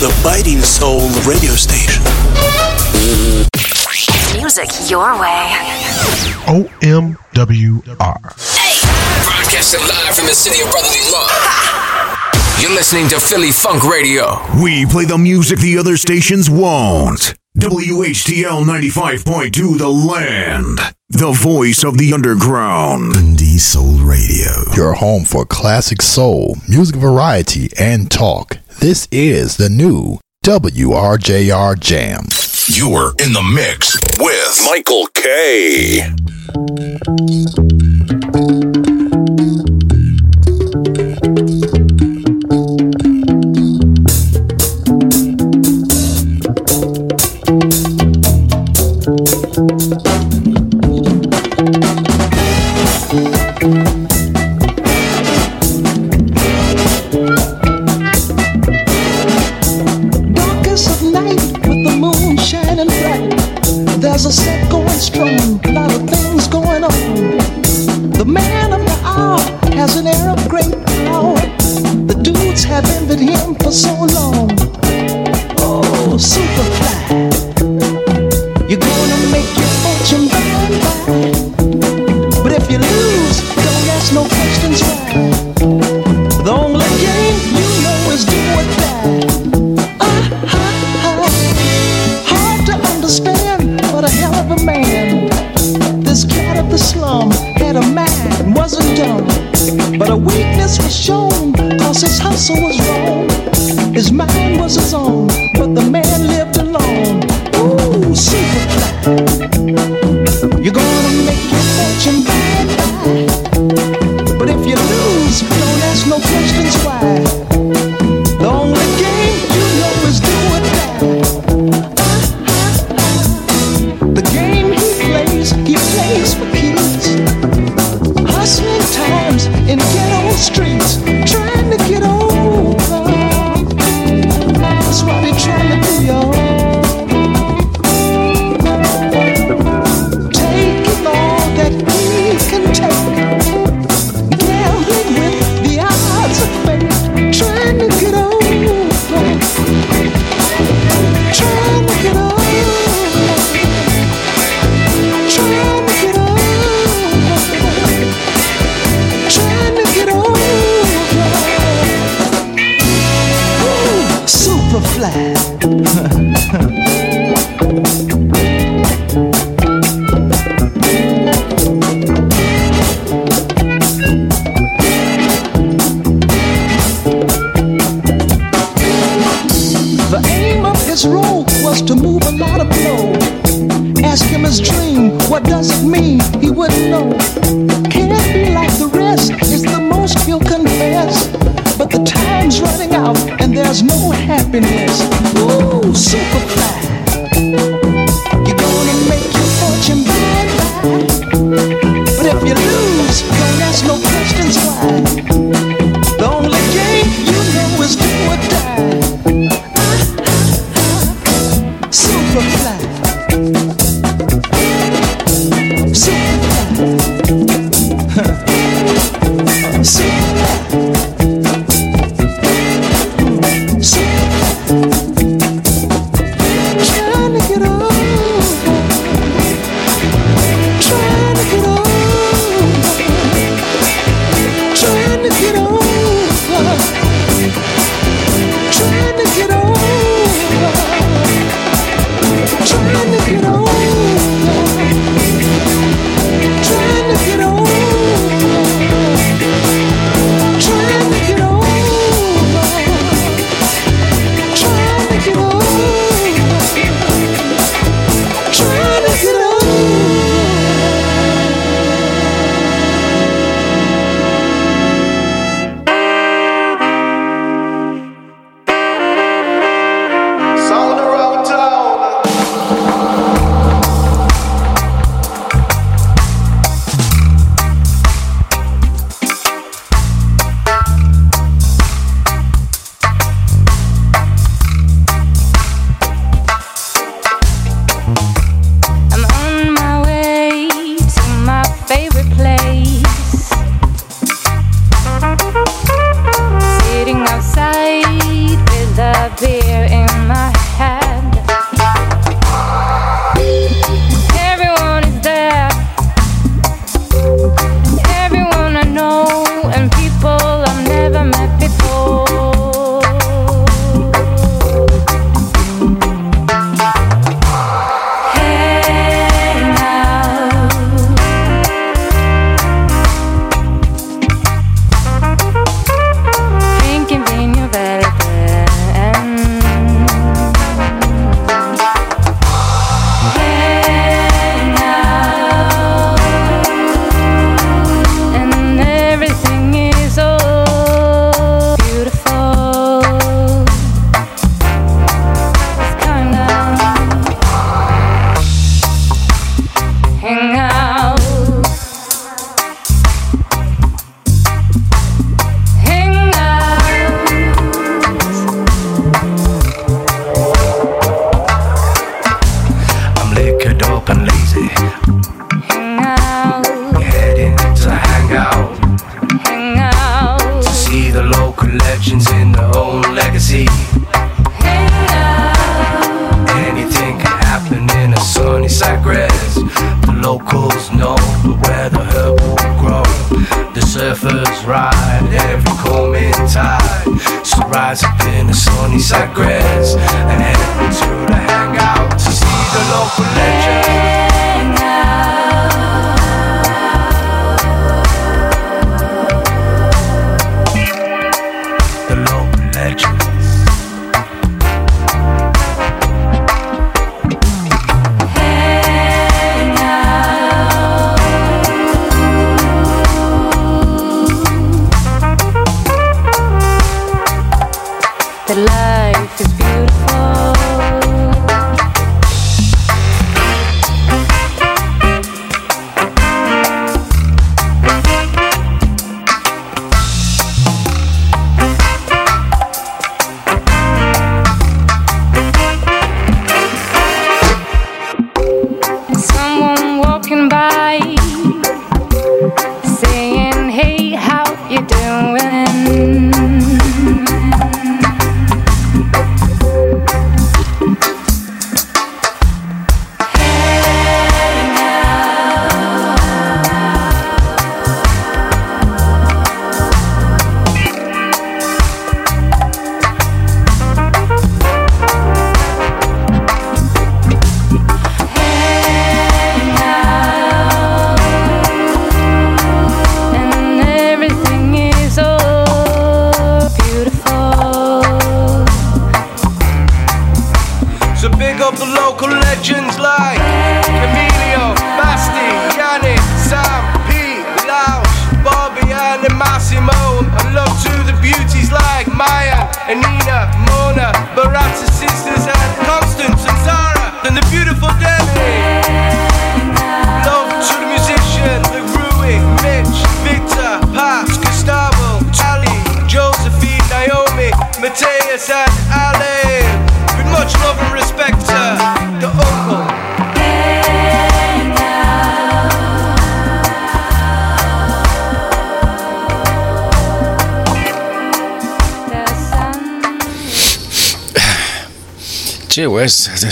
the Biting Soul radio station. Music your way. OMWR. Hey! Broadcasting live from the city of brotherly love. You're listening to Philly Funk Radio. We play the music the other stations won't. WHTL 95.2 The Land. The voice of the underground. Indie Soul Radio. Your home for classic soul, music variety, and talk. This is the new WRJR Jam. You're in the mix with Michael K.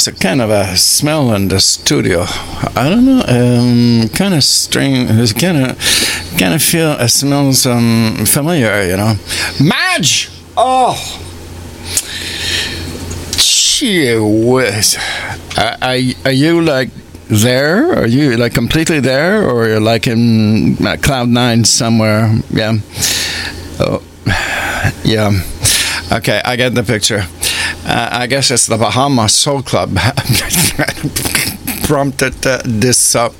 a kind of a smell in the studio. I don't know, um, kind of strange. It's kind of, kind of feel it smells um familiar, you know. Madge, oh, gee whiz, are, are, you like there? Are you like completely there, or you're like in cloud nine somewhere? Yeah. Oh, yeah. Okay, I get the picture. Uh, I guess it's the Bahama Soul Club prompted uh, this. Uh,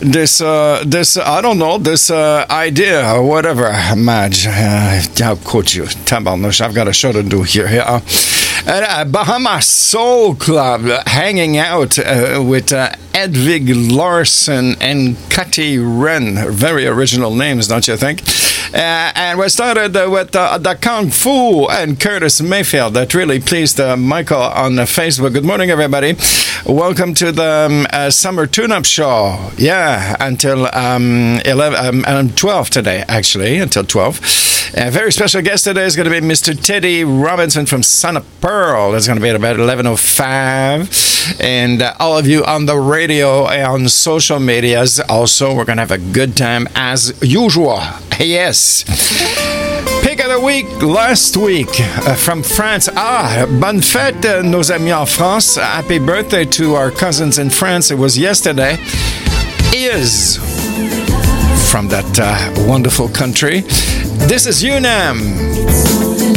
this, uh, this, I don't know, this uh, idea or whatever, Madge. Uh, how could you? I've got a show to do here. Yeah. Uh, Bahama Soul Club hanging out uh, with uh, Edvig Larsen and Kati Ren. Very original names, don't you think? Uh, and we started uh, with uh, the Kung Fu and Curtis Mayfield. That really pleased Michael on Facebook. Good morning, everybody. Welcome to the um, Summer Tune Up Show. Yeah, until um, 11, um, um, 12 today, actually, until 12. A very special guest today is going to be Mr. Tedi Robinson from Son of Pearl. That's going to be at about 11.05. And uh, all of you on the radio and on social medias, also, we're going to have a good time as usual. Yes. Pick of the week last week uh, from France. Ah, bonne fête, uh, nos amis en France. Happy birthday to our cousins in France. It was yesterday. Is from that uh, wonderful country. This is UNAM.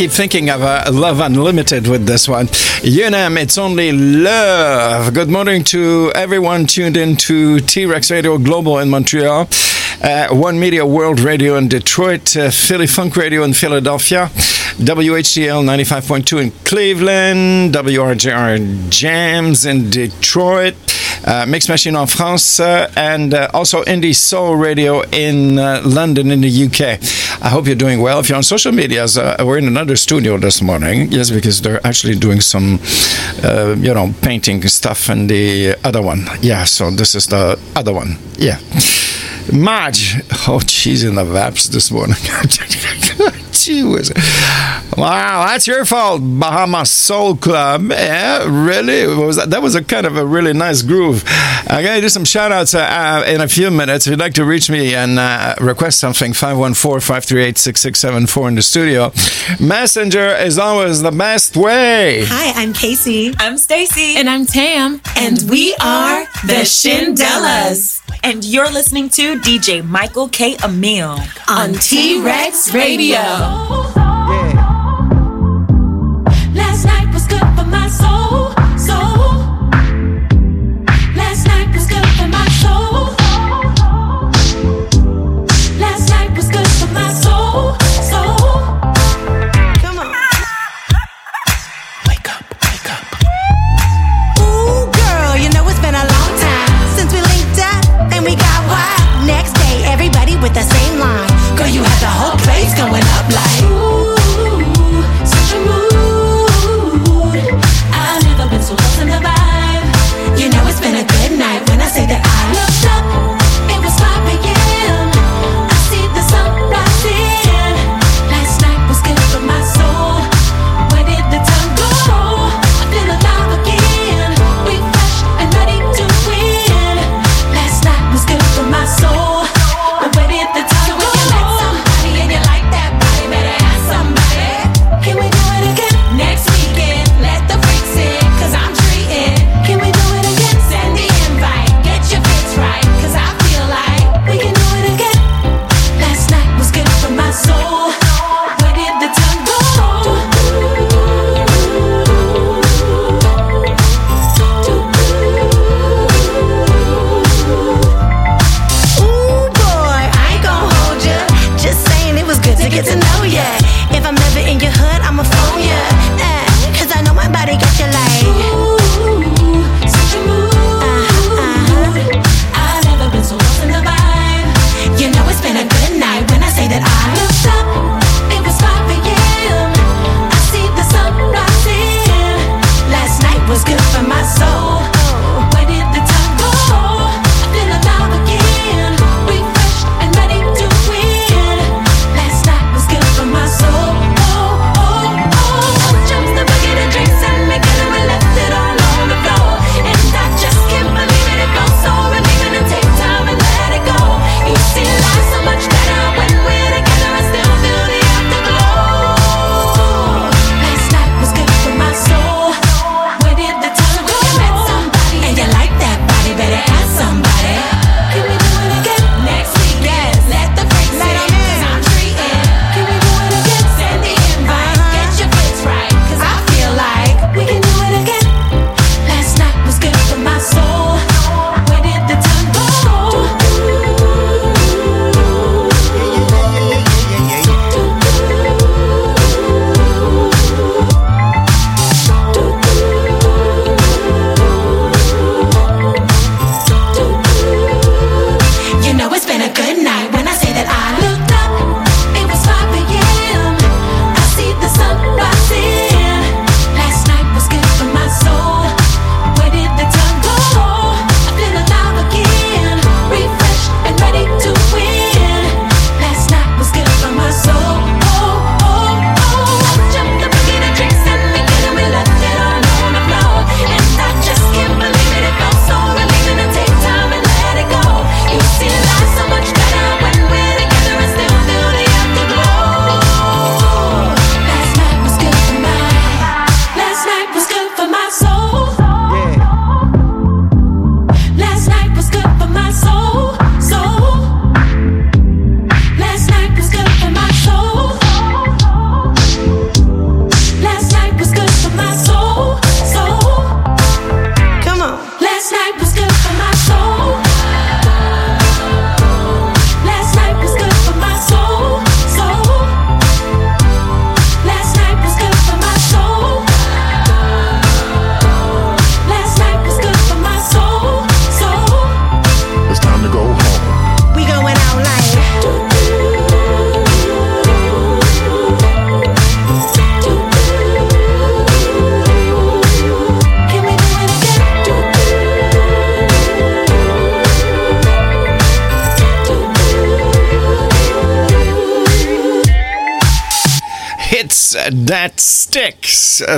Keep thinking of uh, Love Unlimited with this one. UNM, it's only love. Good morning to everyone tuned in to T Rex Radio Global in Montreal. Uh, One Media World Radio in Detroit, uh, Philly Funk Radio in Philadelphia, WHCL 95.2 in Cleveland, WRJR Jams in Detroit, uh, Mix Machine en France, uh, and uh, also Indie Soul Radio in uh, London in the UK. I hope you're doing well. If you're on social medias, uh, we're in another studio this morning. Yes, because they're actually doing some, uh, you know, painting stuff in the other one. Yeah, so this is the other one. Yeah. Marge. Oh, she's in the vaps this morning. Gee whiz. Wow, that's your fault, Bahama Soul Club. Yeah, really? What was that? that was a kind of a really nice groove. I'm going to do some shout outs uh, uh, in a few minutes. If you'd like to reach me and uh, request something, 514 538 6674 in the studio. Messenger is always the best way. Hi, I'm Casey. I'm Stacy. And I'm Tam. And we are the Shindellas. And you're listening to DJ Michael K. Amil On T-Rex Radio.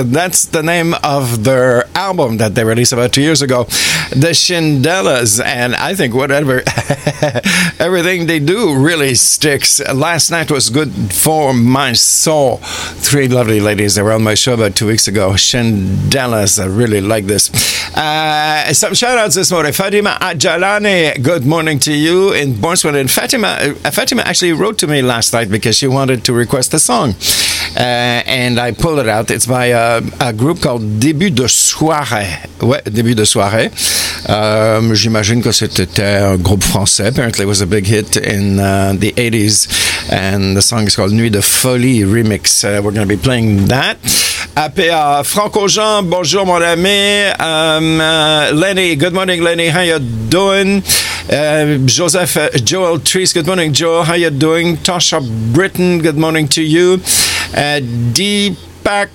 That's the name of their album that they released about two years ago, The Shindellas. And I think whatever, everything they do really sticks. Last night was good for my soul. Three lovely ladies that were on my show about two weeks ago. Shindellas. I really like this. Uh, some shout outs this morning. Fatima Ajalani, good morning to you in Bournemouth. And Fatima, uh, Fatima actually wrote to me last night because she wanted to request a song. Uh, and I pulled it out. It's by a, group called Début de Soirée. Ouais, Début de Soirée. Um, J'imagine que c'était un groupe français. Apparently, it was a big hit in uh, the 80s. And the song is called Nuit de Folie Remix. Uh, we're going to be playing that. APA Franco Jean, bonjour mon ami. Um, uh, Lenny, good morning, Lenny. How you doing? Uh, Joseph uh, Joel Trees, good morning, Joel. How you doing? Tasha Britton, good morning to you. Uh, Deepak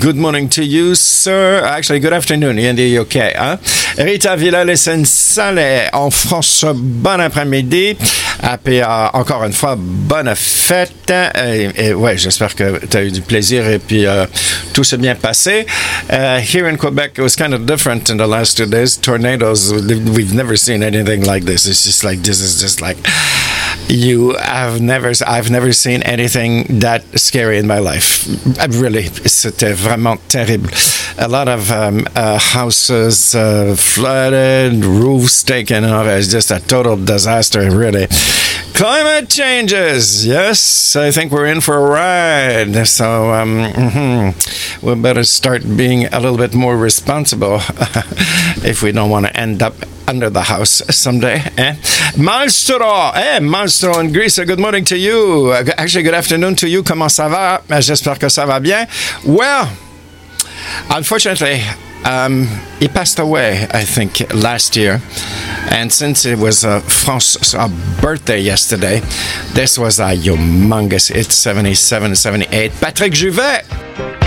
good morning to you, sir. Actually, good afternoon in the UK. Hein? Rita Villalesen Saleh en France, bon après-midi. APA, encore une fois, bonne fête. Et, ouais, j'espère que tu as eu du plaisir et puis euh, tout s'est bien passé. Uh, here in Quebec, it was kind of different in the last two days. Tornadoes, we've never seen anything like this. It's just like, this is just like, you have never, I've never seen anything that scary in my life. Uh, Really, c'était vraiment terrible. A lot of um, uh, houses uh, flooded, roofs taken off. It's just a total disaster, really. Climate changes. Yes, I think we're in for a ride. So um, mhm. we better start being a little bit more responsible if we don't want to end up under the house someday. Eh? Maestro, eh, Maestro in Greece, good morning to you. Actually, good afternoon to you. Comment ça va? J'espère que ça va bien. Well, unfortunately, um, he passed away, I think, last year. And since it was uh, France's uh, birthday yesterday, this was a humongous it's 77, 78. Patrick Juvet.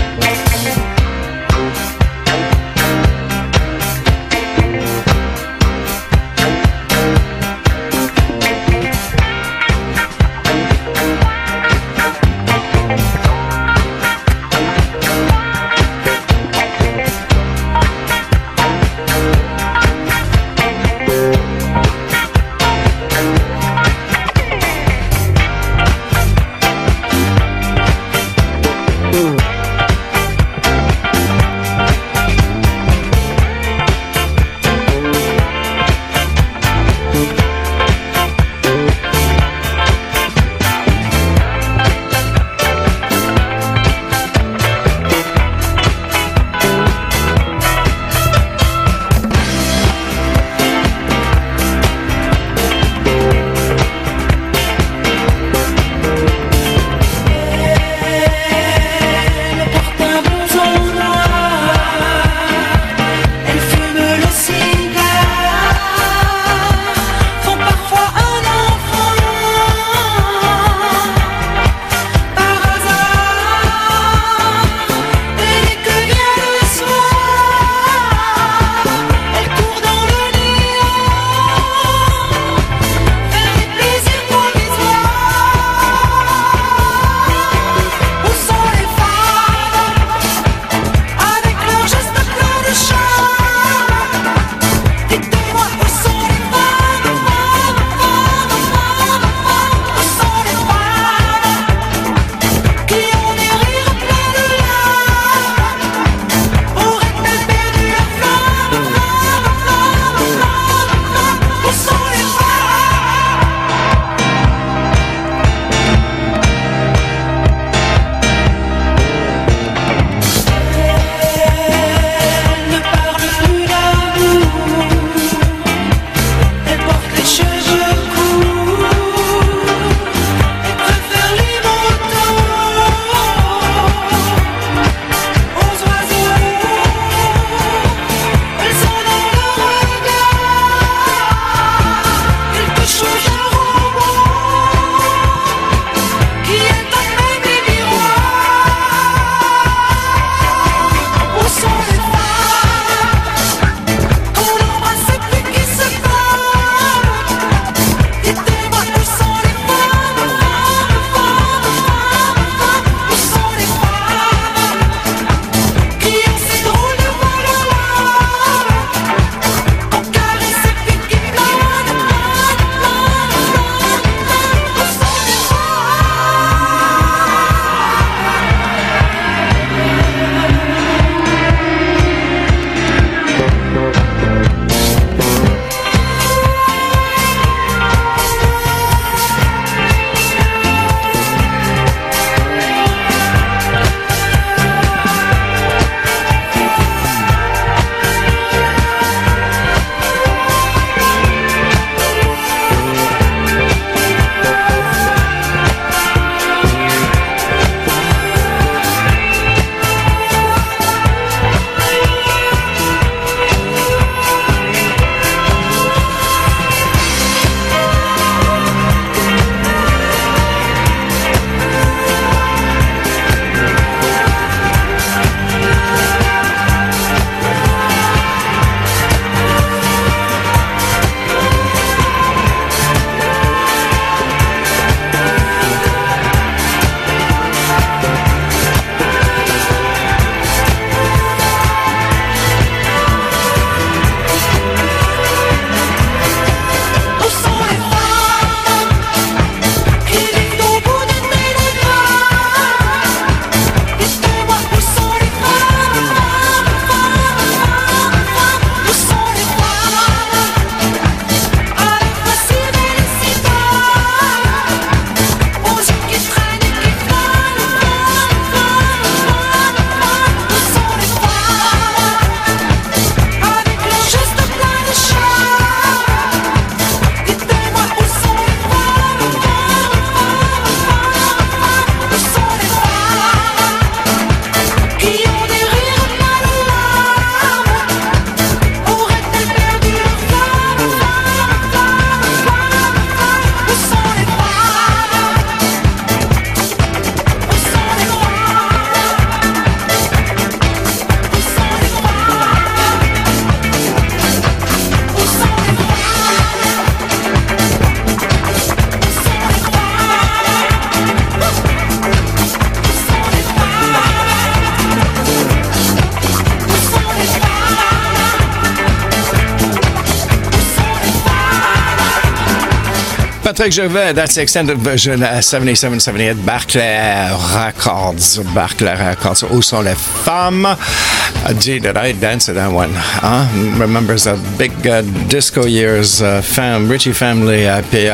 That's the extended version uh, 7778 Barclay Records. Barclay Records. Où sont les femmes? Uh, gee, did I dance to that one? Huh? Remembers the big uh, disco years, uh, fam, Ritchie Family, uh, puis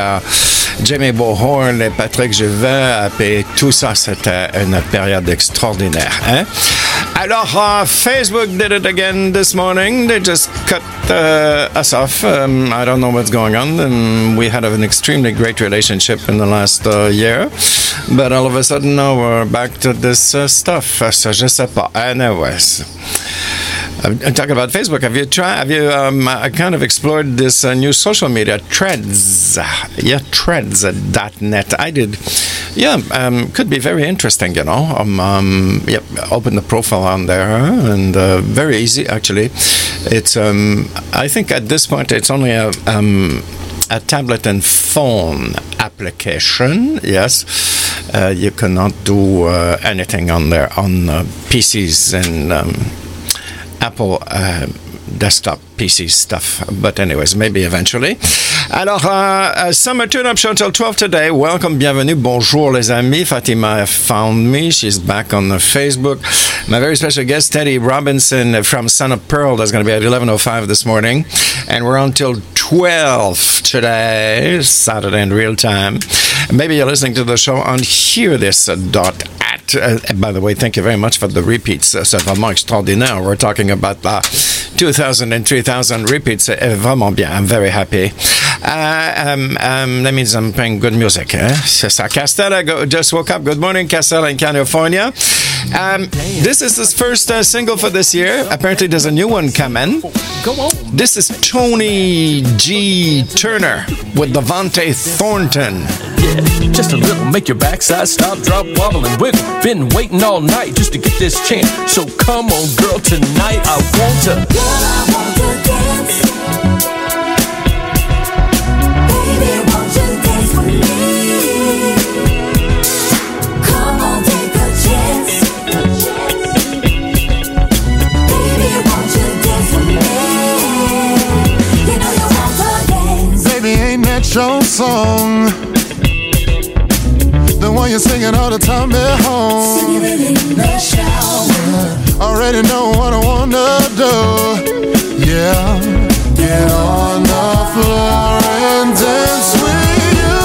Jamie Bohorn et Patrick uh, puis tout ça, c'était une période extraordinaire. Hein? Alors, Facebook did it again this morning. They just cut uh, off. Um, I don't know what's going on. And we had an extremely great relationship in the last uh, year. But all of a sudden, now we're back to this uh, stuff. Uh, So, je sais pas. Anyways. I'm I'm talking about Facebook. Have you tried? Have you um, uh, kind of explored this uh, new social media Threads? Yeah, Threads.net. I did. Yeah, um, could be very interesting. You know, um, um, yep. Open the profile on there, and uh, very easy actually. It's. Um, I think at this point it's only a. Um, a tablet and phone application, yes. Uh, you cannot do uh, anything on there on uh, PCs and um, Apple uh, desktop PC stuff. But anyways, maybe eventually. Alors, uh, uh, summer tune-up show till 12 today. Welcome, bienvenue, bonjour les amis. Fatima found me. She's back on the Facebook. My very special guest, Tedi Robinson from Son of Pearl, that's going to be at 11.05 this morning. And we're on till 12 today, Saturday in real time. Maybe you're listening to the show on Hear This uh. Uh, by the way, thank you very much for the repeats. Uh, c'est vraiment extraordinaire. We're talking about the 2,000 and 3,000 repeats. Uh, vraiment bien. I'm very happy. Uh, um, um, that means I'm playing good music. Eh? Castella go, just woke up. Good morning, Castella in California. Um, this is his first uh, single for this year. Apparently, there's a new one coming. This is Tony G. Turner with Devontae Thornton. Yeah, just a little make your backside stop, drop, wobble, and wiggle. Been waiting all night just to get this chance. So come on, girl, tonight I want to. Baby, won't just dance for me Come on take the chance the chance Baby you want just dance for me all you want to dance Baby ain't that your song? The you're singing all the time at home. Sing it in the shower. Already know what I wanna do. Yeah, get on the floor and dance with you.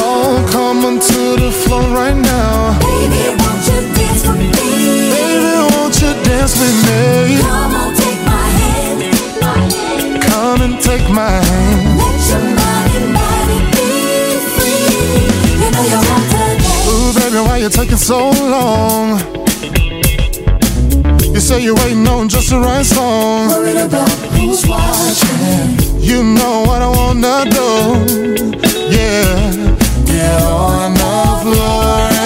Oh, come onto the floor right now. Baby, won't you dance with me? Baby, won't you dance with me? Baby, why you taking so long? You say you're waiting on just the right song. Worried about who's watching. You know what I wanna do. Yeah, get on the floor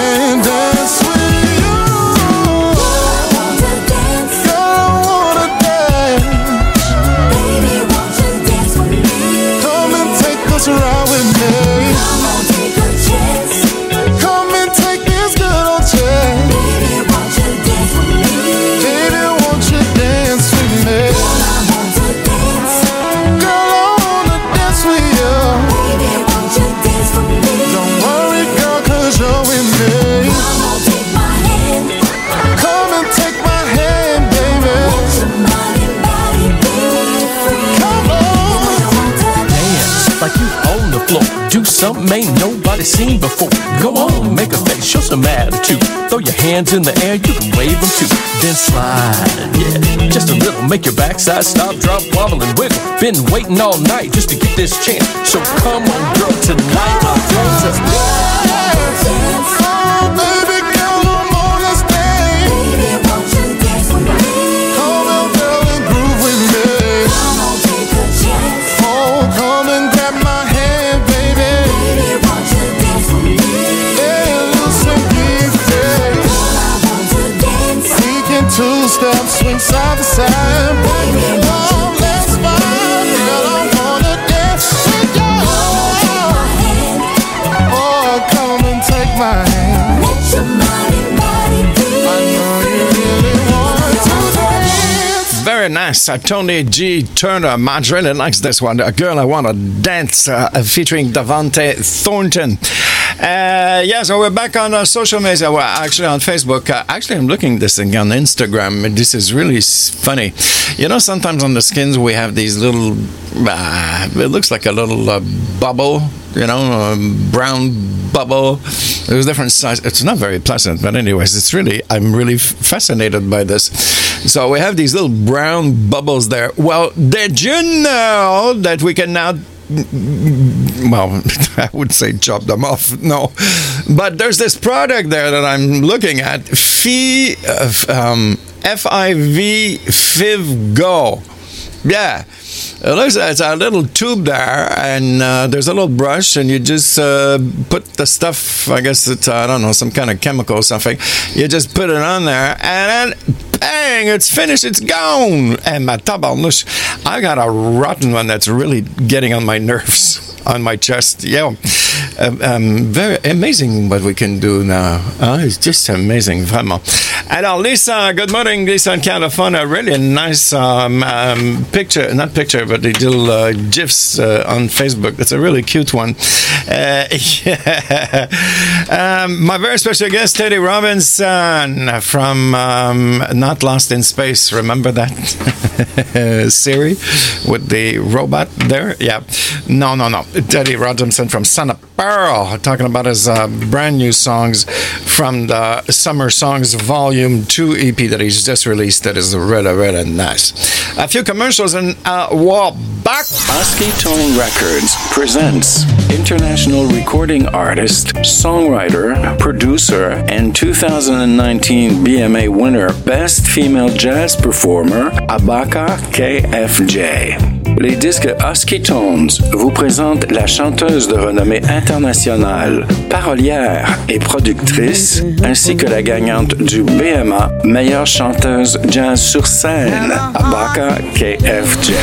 something ain't nobody seen before. Go on, make a face, show some attitude. Throw your hands in the air, you can wave them too. Then slide, yeah. Just a little, make your backside stop, drop, wobble, and wiggle. Been waiting all night just to get this chance. So come on, girl, tonight I want to. nice. Uh, Tony G. Turner. Madge really likes this one. A Girl I Wanna Dance uh, featuring Davante Thornton. Uh, yeah, so we're back on uh, social media. Well, actually on Facebook. Uh, actually, I'm looking this thing on Instagram. This is really funny. You know, sometimes on the skins we have these little. Uh, it looks like a little uh, bubble. You know, brown bubble. There's different size. It's not very pleasant, but anyways, it's really. I'm really fascinated by this. So we have these little brown bubbles there. Well, did you know that we can now well, I would say chop them off. No, but there's this product there that I'm looking at. Uh, um, F-I-V Fiv Go. Yeah. It looks it's a little tube there, and uh, there's a little brush, and you just uh, put the stuff. I guess it's I don't know some kind of chemical or something. You just put it on there, and then bang, it's finished. It's gone. And my tabarnouche, I got a rotten one that's really getting on my nerves. On my chest, yeah, um, um, very amazing what we can do now. Uh, it's just amazing, vraiment. Alors, Lisa, good morning, Lisa in California. Really nice um, um, picture, not picture, but the little uh, gifs uh, on Facebook. It's a really cute one. Uh, yeah. Um, my very special guest, Tedi Robinson from um, Not Lost in Space. Remember that Siri with the robot there? Yeah. No, no, no. Tedi Robinson from Son of talking about his uh, brand new songs from the Summer Songs Volume 2 EP that he's just released that is really, really nice. A few commercials and uh, we're back. Oski Tone Records presents international recording artist, songwriter, producer, and 2019 BMA winner Best Female Jazz Performer, Abaka KFJ. Les disques Husky Tones vous présentent la chanteuse de renommée internationale, parolière et productrice, ainsi que la gagnante du BMA Meilleure chanteuse jazz sur scène, Abaka KFJ.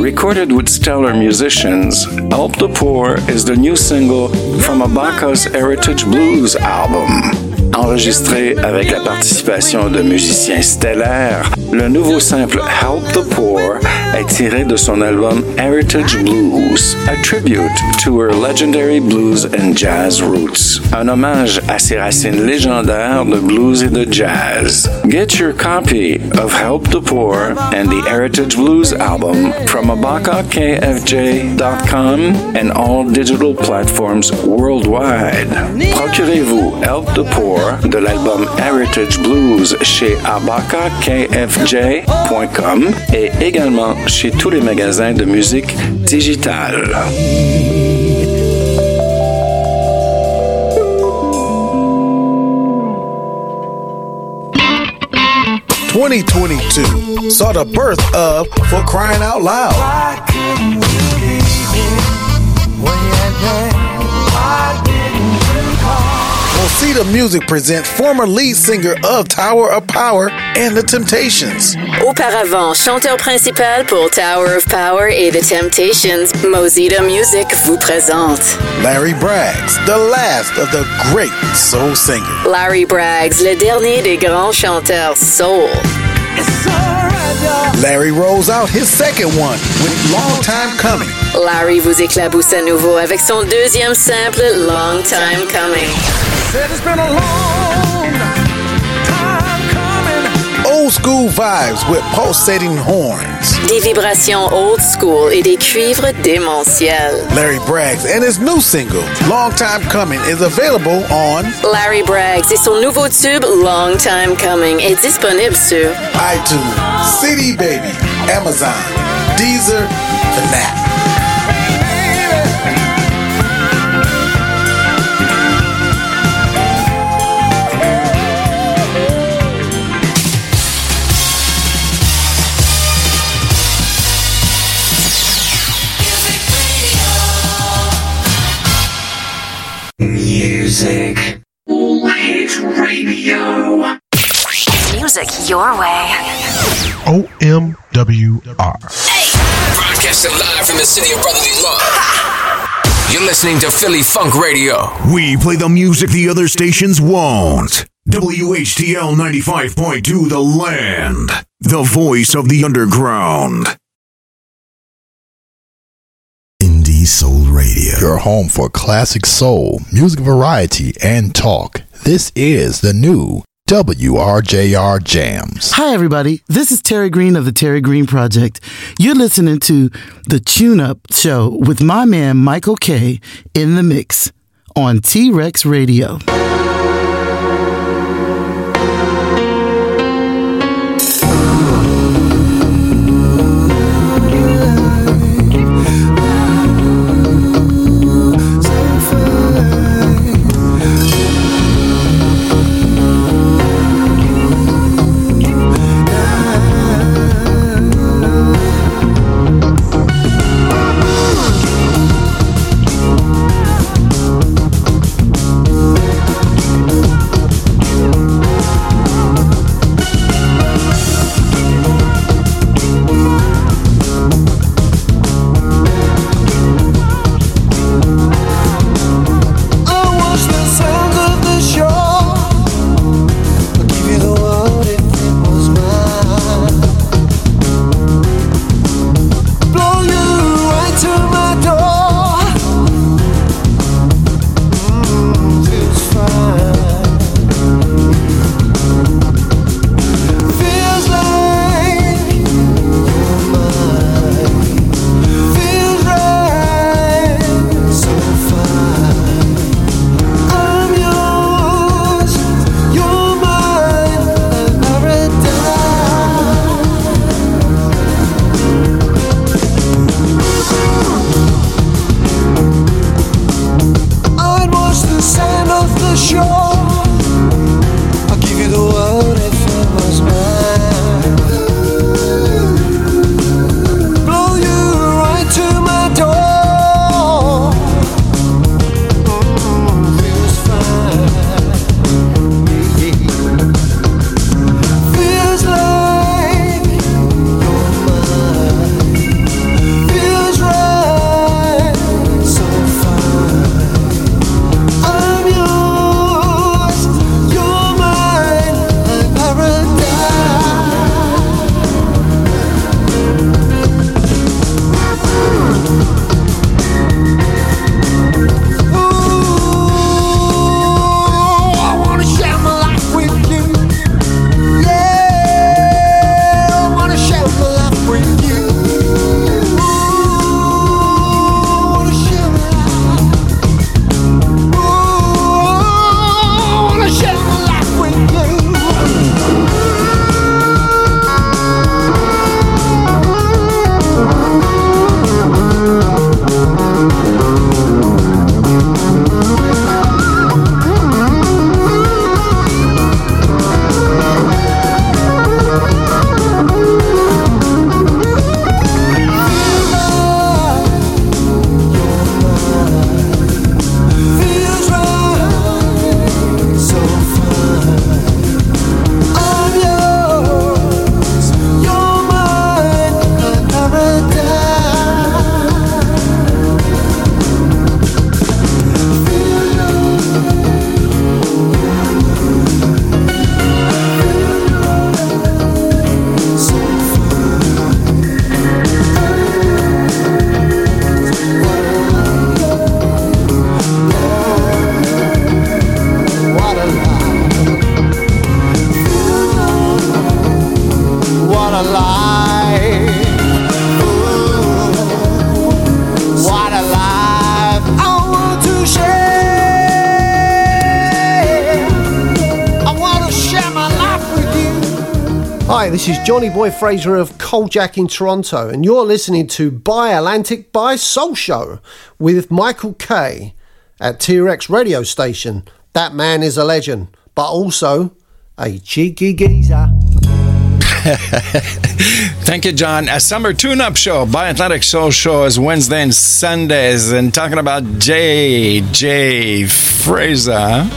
Recorded with stellar musicians, Help the Poor is the new single from Abaka's Heritage Blues album. Enregistré avec la participation de musiciens stellaires, le nouveau simple Help the Poor est tiré de son album Heritage Blues, a tribute to her legendary blues and jazz roots, un hommage à ses racines légendaires de blues et de jazz. Get your copy of Help the Poor and the Heritage Blues album from abakakfj.com and all digital platforms worldwide. Procurez-vous Help the Poor de l'album Heritage Blues chez abakakfj.com et également chez tous les magasins de musique digitale. 2022 saw the birth of For Crying Out Loud. Mosita Music presents former lead singer of Tower of Power and The Temptations. Auparavant, chanteur principal pour Tower of Power et The Temptations, Mozita Music vous présente Larry Braggs, the last of the great soul singers. Larry Braggs, le dernier des grands chanteurs soul. Larry rolls out his second one with Long Time Coming. Larry vous éclabousse à nouveau avec son deuxième simple Long Time Coming. Old school vibes with pulsating horns. Des vibrations old school et des cuivres démentiels. Larry Braggs and his new single, Long Time Coming, is available on Larry Braggs et son nouveau tube Long Time Coming est disponible sur iTunes, CD Baby, Amazon, Deezer, Fnac. Music your way. OMWR. Hey. Broadcasting live from the city of brotherly love. You're listening to Philly Funk Radio. We play the music the other stations won't. WHTL 95.2 The Land, the voice of the underground. Indie Soul Radio, your home for classic soul, music variety, and talk. This is the new WRJR Jams. Hi, everybody. This is Terry Green of the Terry Green Project. You're listening to the Tune Up Show with my man Michael K in the mix on T Rex Radio. Boy Fraser of Jack in Toronto, and you're listening to By Atlantic by Soul Show with Michael K at T Rex radio station. That man is a legend, but also a cheeky geezer. Thank you, John. A summer tune-up show by Atlantic Soul Show is Wednesday and Sundays, and talking about J. J. Fraser.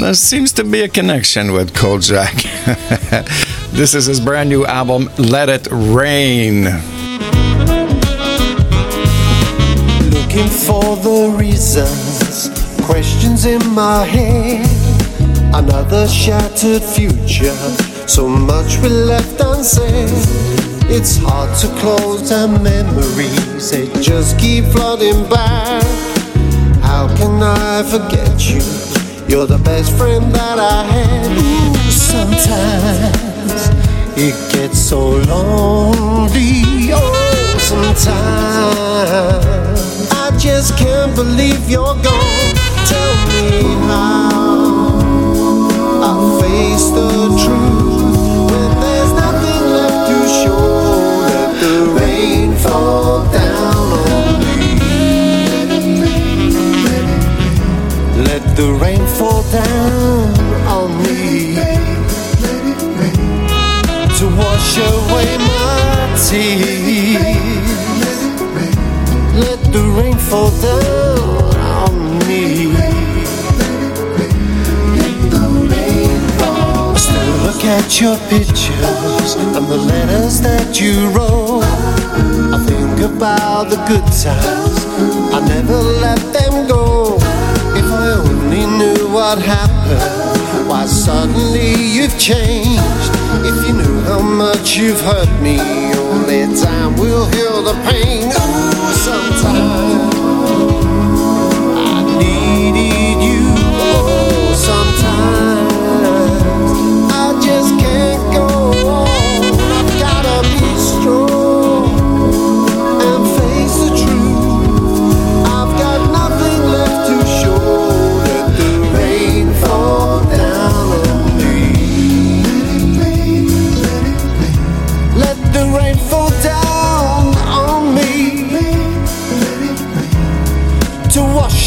There seems to be a connection with Kojak. this is his brand new album, Let It Rain. Looking for the reasons, questions in my head. Another shattered future, so much we left unsaid. It's hard to close down memories, they just keep flooding back. How can I forget you? You're the best friend that I had. Ooh, sometimes it gets so lonely. Oh, sometimes I just can't believe you're gone. Tell me how I face the truth when there's nothing left to show. Let the rain fall down on me. Let the rain fall down on me to wash away my tears. Let the rain fall down on me. I still look at your pictures and the letters that you wrote. I think about the good times. I never let them go. If I only knew what happened, why suddenly you've changed. If you knew how much you've hurt me, only time will heal the pain. Ooh, sometimes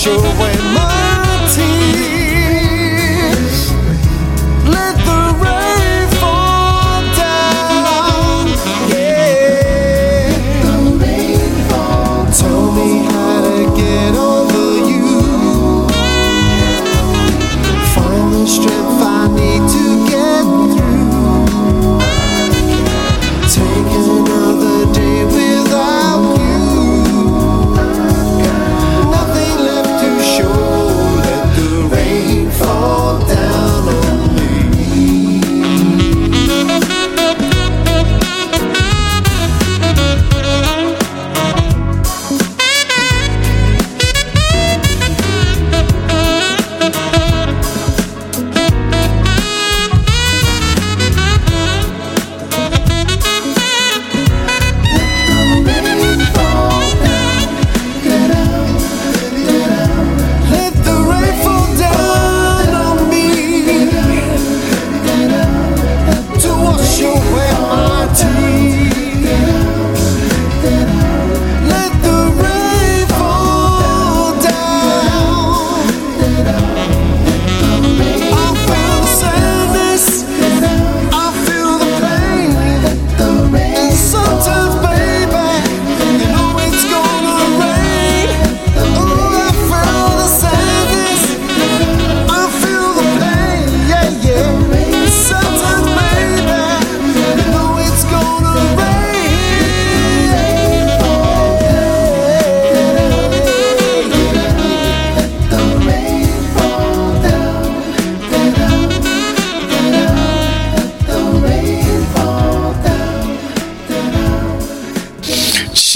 to wash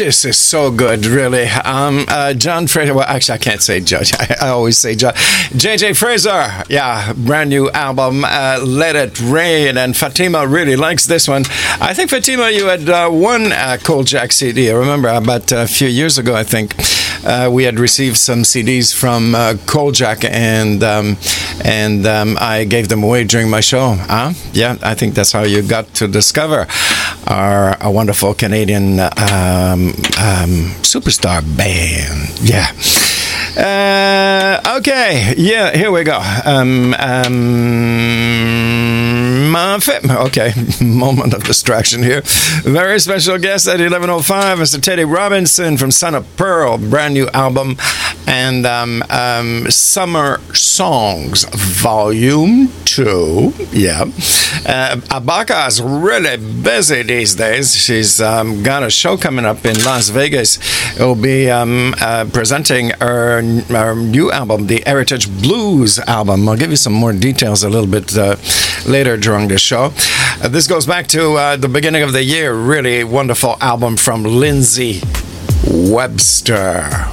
This is so good, really. Um, uh, John Fraser. Well, actually, I can't say Judge. I, I always say John. JJ Fraser. Yeah, brand new album, uh, Let It Rain. And Fatima really likes this one. I think, Fatima, you had uh, one uh, Cold Jack CD. I remember about a few years ago, I think. Uh, we had received some CDs from uh, Cold Jack, and um, and um, I gave them away during my show. Huh? Yeah, I think that's how you got to discover our a wonderful Canadian um, um, superstar band. Yeah. Uh, okay, yeah, here we go. Um, Okay, moment of distraction here. Very special guest at 11.05, Mr. Tedi Robinson from Son of Pearl, brand new album, and um, um, Summer Songs, Volume 2. Yeah. Uh, Abaka is really busy these days. She's um, got a show coming up in Las Vegas. It will be um, uh, presenting her, her new album, the Heritage Blues album. I'll give you some more details a little bit uh, later during the show. Uh, this goes back to uh, the beginning of the year. Really wonderful album from Lindsay Webster.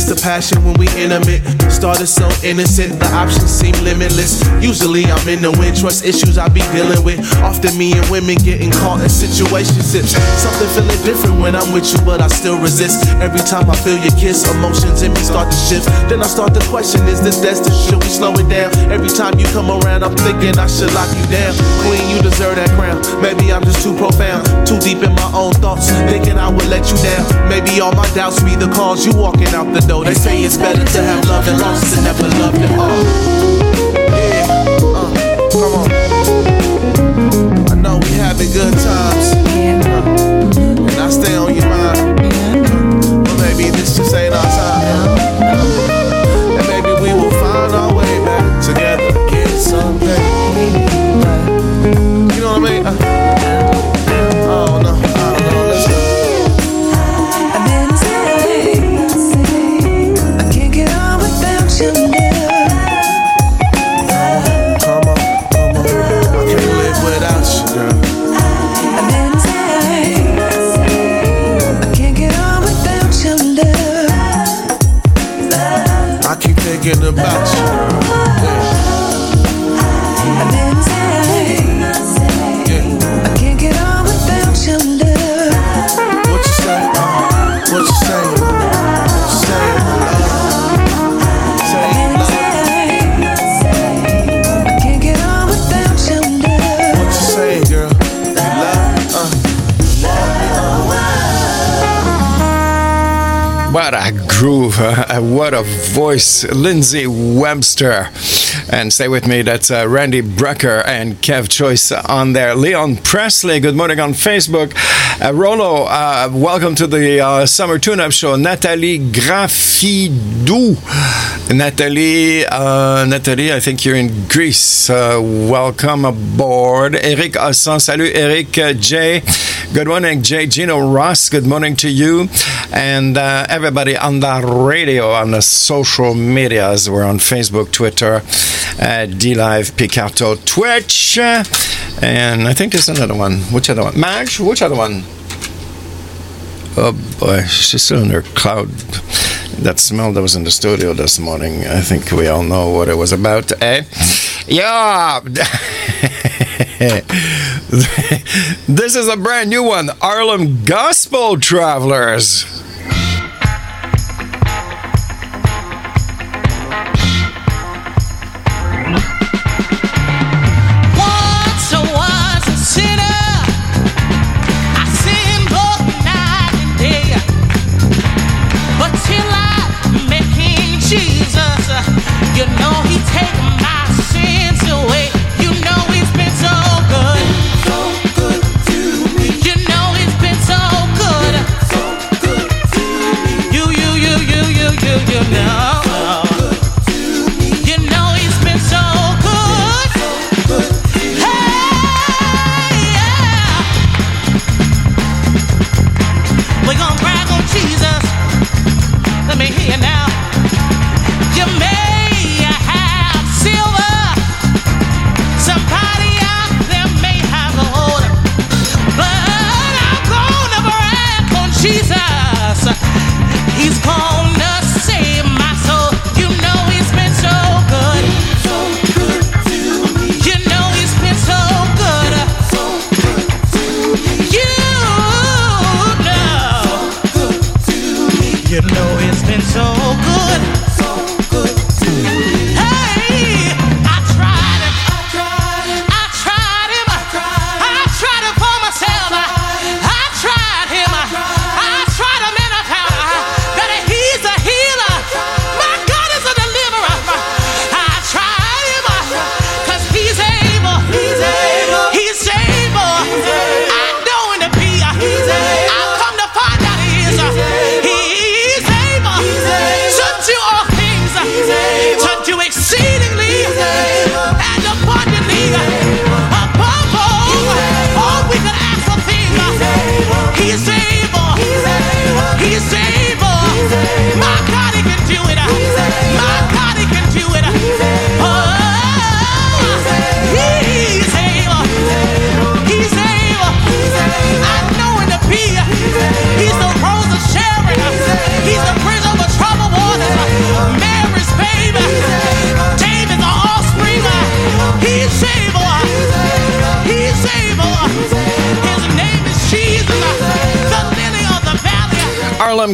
Sentiments, the passion when we intimate. Started so innocent, the options seem limitless. Usually I'm in the wind, trust issues I be dealing with. Often me and women getting caught in situationships. Something feeling different when I'm with you, but I still resist. Every time I feel your kiss, emotions in me start to shift. Then I start to question, is this destined? Should we slow it down? Every time you come around, I'm thinking I should lock you down. Queen, you deserve that crown. Maybe I'm just too profound, too deep in my own thoughts, thinking I would let you down. Maybe all my doubts be the cause you walking out the door. They say it's better to have love than us and never loved at all. Oh. Yeah, uh, come on. I know we having good times. Uh, and I stay on your mind. Uh, but maybe this just ain't our time. Groove. Uh, what a voice. Lindsay Webster. And stay with me, that's uh, Randy Brecker and Kev Choice on there. Leon Presley, good morning on Facebook. Uh, Rolo, uh, welcome to the uh, Summer Tune Up Show. Nathalie Grafidou. Nathalie, uh, Nathalie, I think you're in Greece. Uh, welcome aboard. Eric Assan, salut Eric J. Good morning, Jay Gino Ross. Good morning to you and uh, everybody on the radio, on the social medias. We're on Facebook, Twitter, uh, DLive, Picarto, Twitch, uh, and I think there's another one. Which other one? Madge, which other one? Oh boy, she's still in her cloud. That smell that was in the studio this morning, I think we all know what it was about, eh? Yeah! this is a brand new one Harlem Gospel Travelers.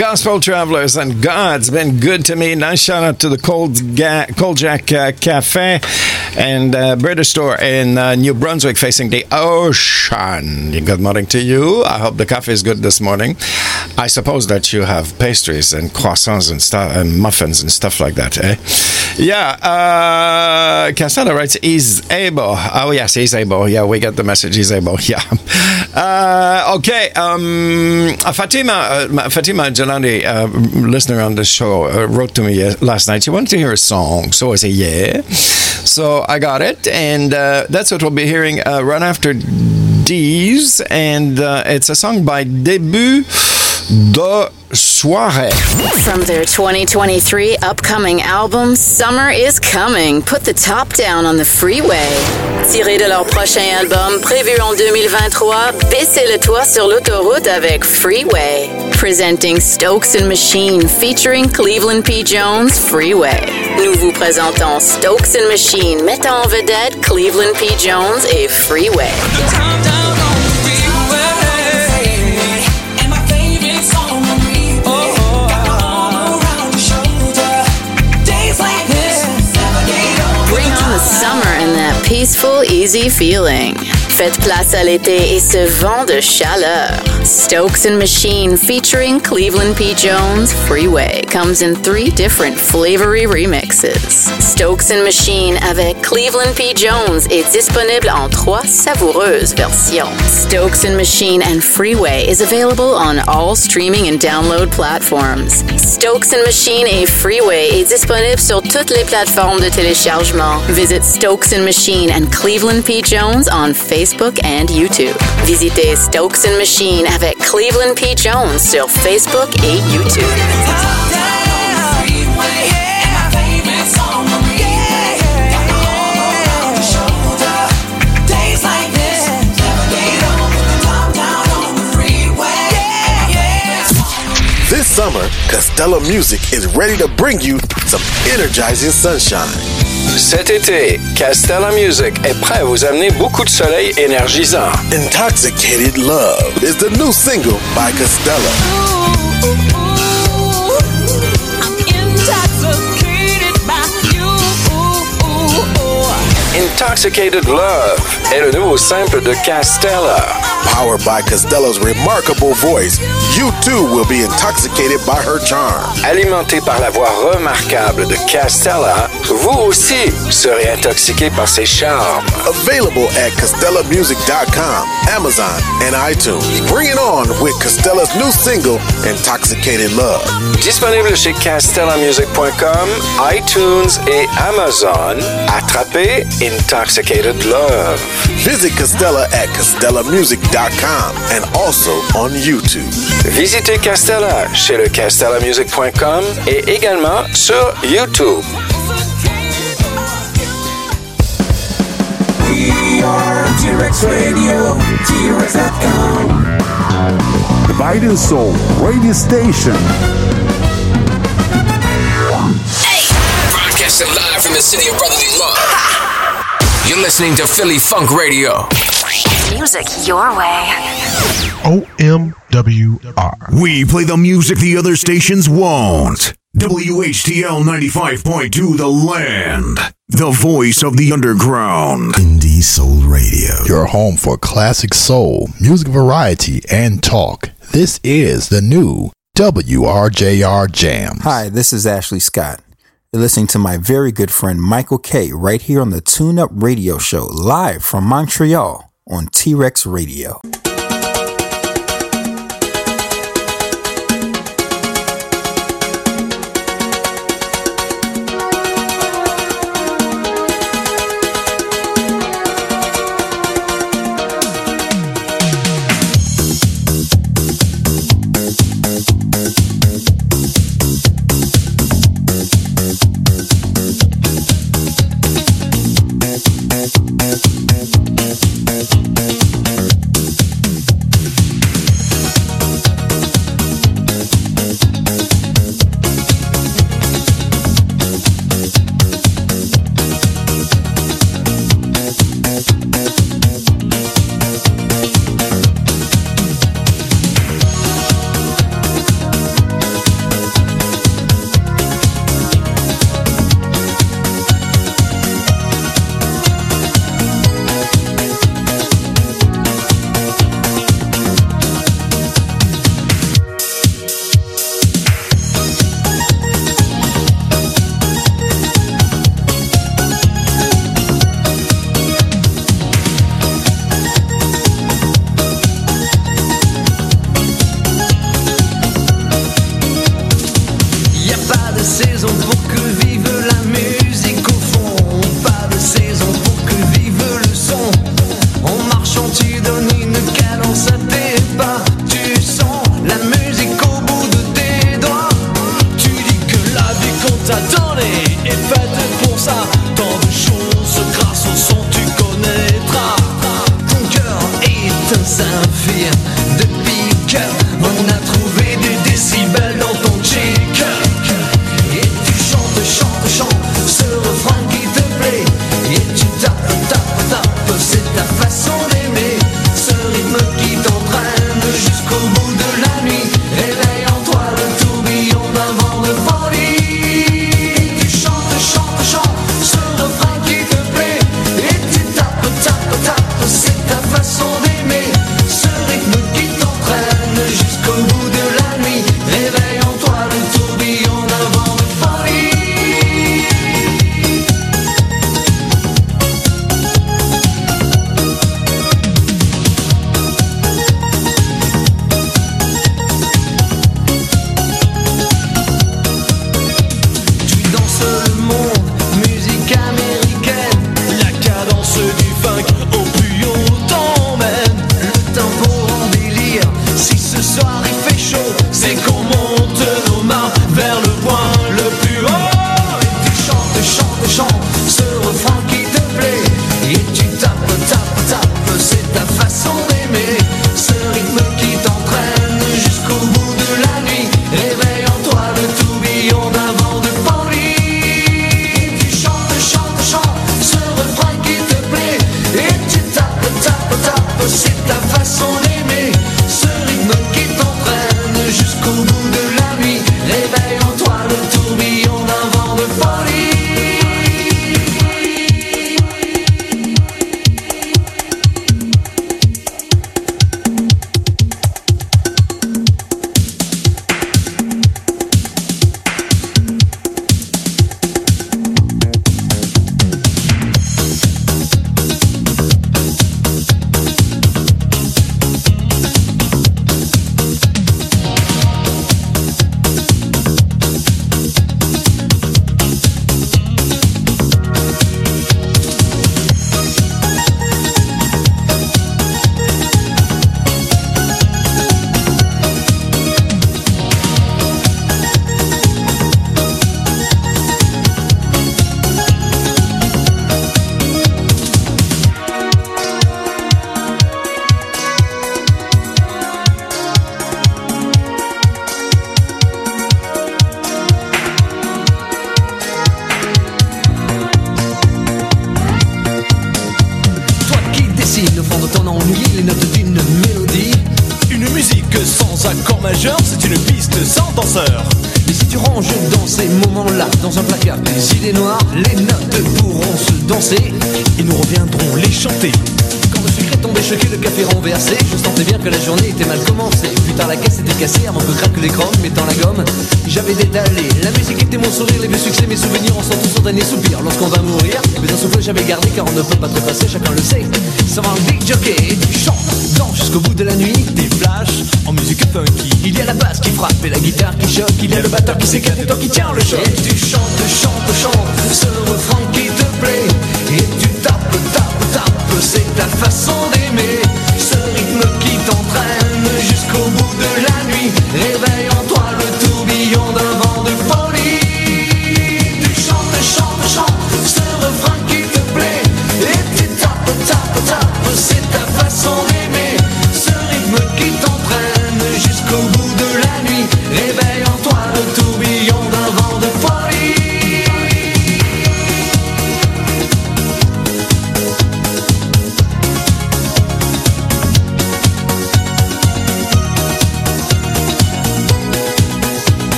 Gospel Travelers, and God's been good to me. Nice shout out to the Cold, Ga- Cold Jack uh, Cafe and uh, British Store in uh, New Brunswick facing the ocean. Good morning to you. I hope the coffee is good this morning. I suppose that you have pastries and croissants and stuff and muffins and stuff like that, eh? Yeah, uh, Casella writes, he's able. Oh, yes, he's able. Yeah, we get the message. He's able. Yeah. Uh, okay. Um, Fatima, uh, Fatima Jalani, uh, listener on the show, uh, wrote to me uh, last night. She wanted to hear a song. So I said, yeah. So I got it. And uh, that's what we'll be hearing uh, right after D's. And uh, it's a song by Début de Soirée. From their 2023 upcoming album Summer is Coming, put the top down on the freeway. Tiré de leur prochain album prévu en 2023, baissez le toit sur l'autoroute avec Freeway. Presenting Stokes and Machine featuring Cleveland P. Jones Freeway. Nous vous présentons Stokes and Machine mettant en vedette Cleveland P. Jones et Freeway. Summer and that peaceful, easy feeling. Faites place à l'été et ce vent de chaleur. Stokes and Machine featuring Cleveland P. Jones Freeway comes in three different flavory remixes. Stokes and Machine avec Cleveland P. Jones est disponible en trois savoureuses versions. Stokes and Machine and Freeway is available on all streaming and download platforms. Stokes and Machine et Freeway est disponible sur toutes les plateformes de téléchargement. Visit Stokes and Machine and Cleveland P. Jones on Facebook and YouTube. Visitez Stokes and Machine avec Cleveland P. Jones sur Facebook et YouTube. Summer, Costello Music is ready to bring you some energizing sunshine. Cet été, Castella Music est prêt à vous amener beaucoup de soleil énergisant. Intoxicated Love is the new single by Costello. Intoxicated Love est le nouveau simple de Castella. Powered by Costello's remarkable voice, you too will be intoxicated by her charm. Alimenté par la voix remarquable de Castella, vous aussi serez intoxiqué par ses charmes. Available at CostellaMusic.com, Amazon, and iTunes. Bring it on with Costella's new single, Intoxicated Love. Disponible chez castellamusic.com, iTunes et Amazon. Attrapez Intoxicated Love. Visit Costella at CostellaMusic.com and also on YouTube. Visitez Castella chez le castellamusic.com et également sur YouTube. We are T-Rex Radio, T-Rex.com. The Biden Soul Radio Station. Broadcasting live from the city of brotherly love. You're listening to Philly Funk Radio. Music your way. OMWR. We play the music the other stations won't. WHTL 95.2 The Land. The voice of the underground. Indie Soul Radio. Your home for classic soul, music variety, and talk. This is the new WRJR Jam. Hi, this is Ashley Scott. You're listening to my very good friend Michael K right here on the Tune Up Radio Show, live from Montreal on T Rex Radio.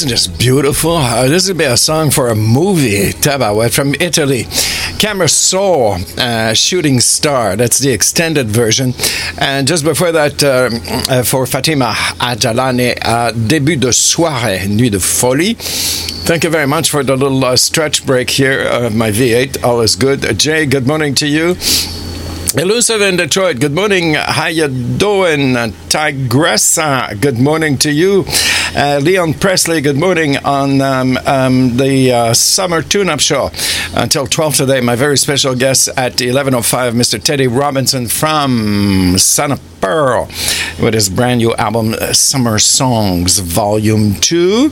Isn't this beautiful? Uh, this would be a song for a movie, Tabaouette, from Italy. Camera Saw, uh, Shooting Star. That's the extended version. And just before that, uh, uh, for Fatima Ajalani, uh, Début de soirée, Nuit de folie. Thank you very much for the little uh, stretch break here of my V8. All is good. Jay, good morning to you. Elusive in Detroit, good morning. How you doing? Uh, Tigressa, good morning to you. Uh, Leon Presley, good morning on um, um, the uh, Summer Tune-Up Show. Until 12 today, my very special guest at 11.05, Mr. Tedi Robinson from Son of Pearl with his brand new album, uh, Summer Songs Volume 2.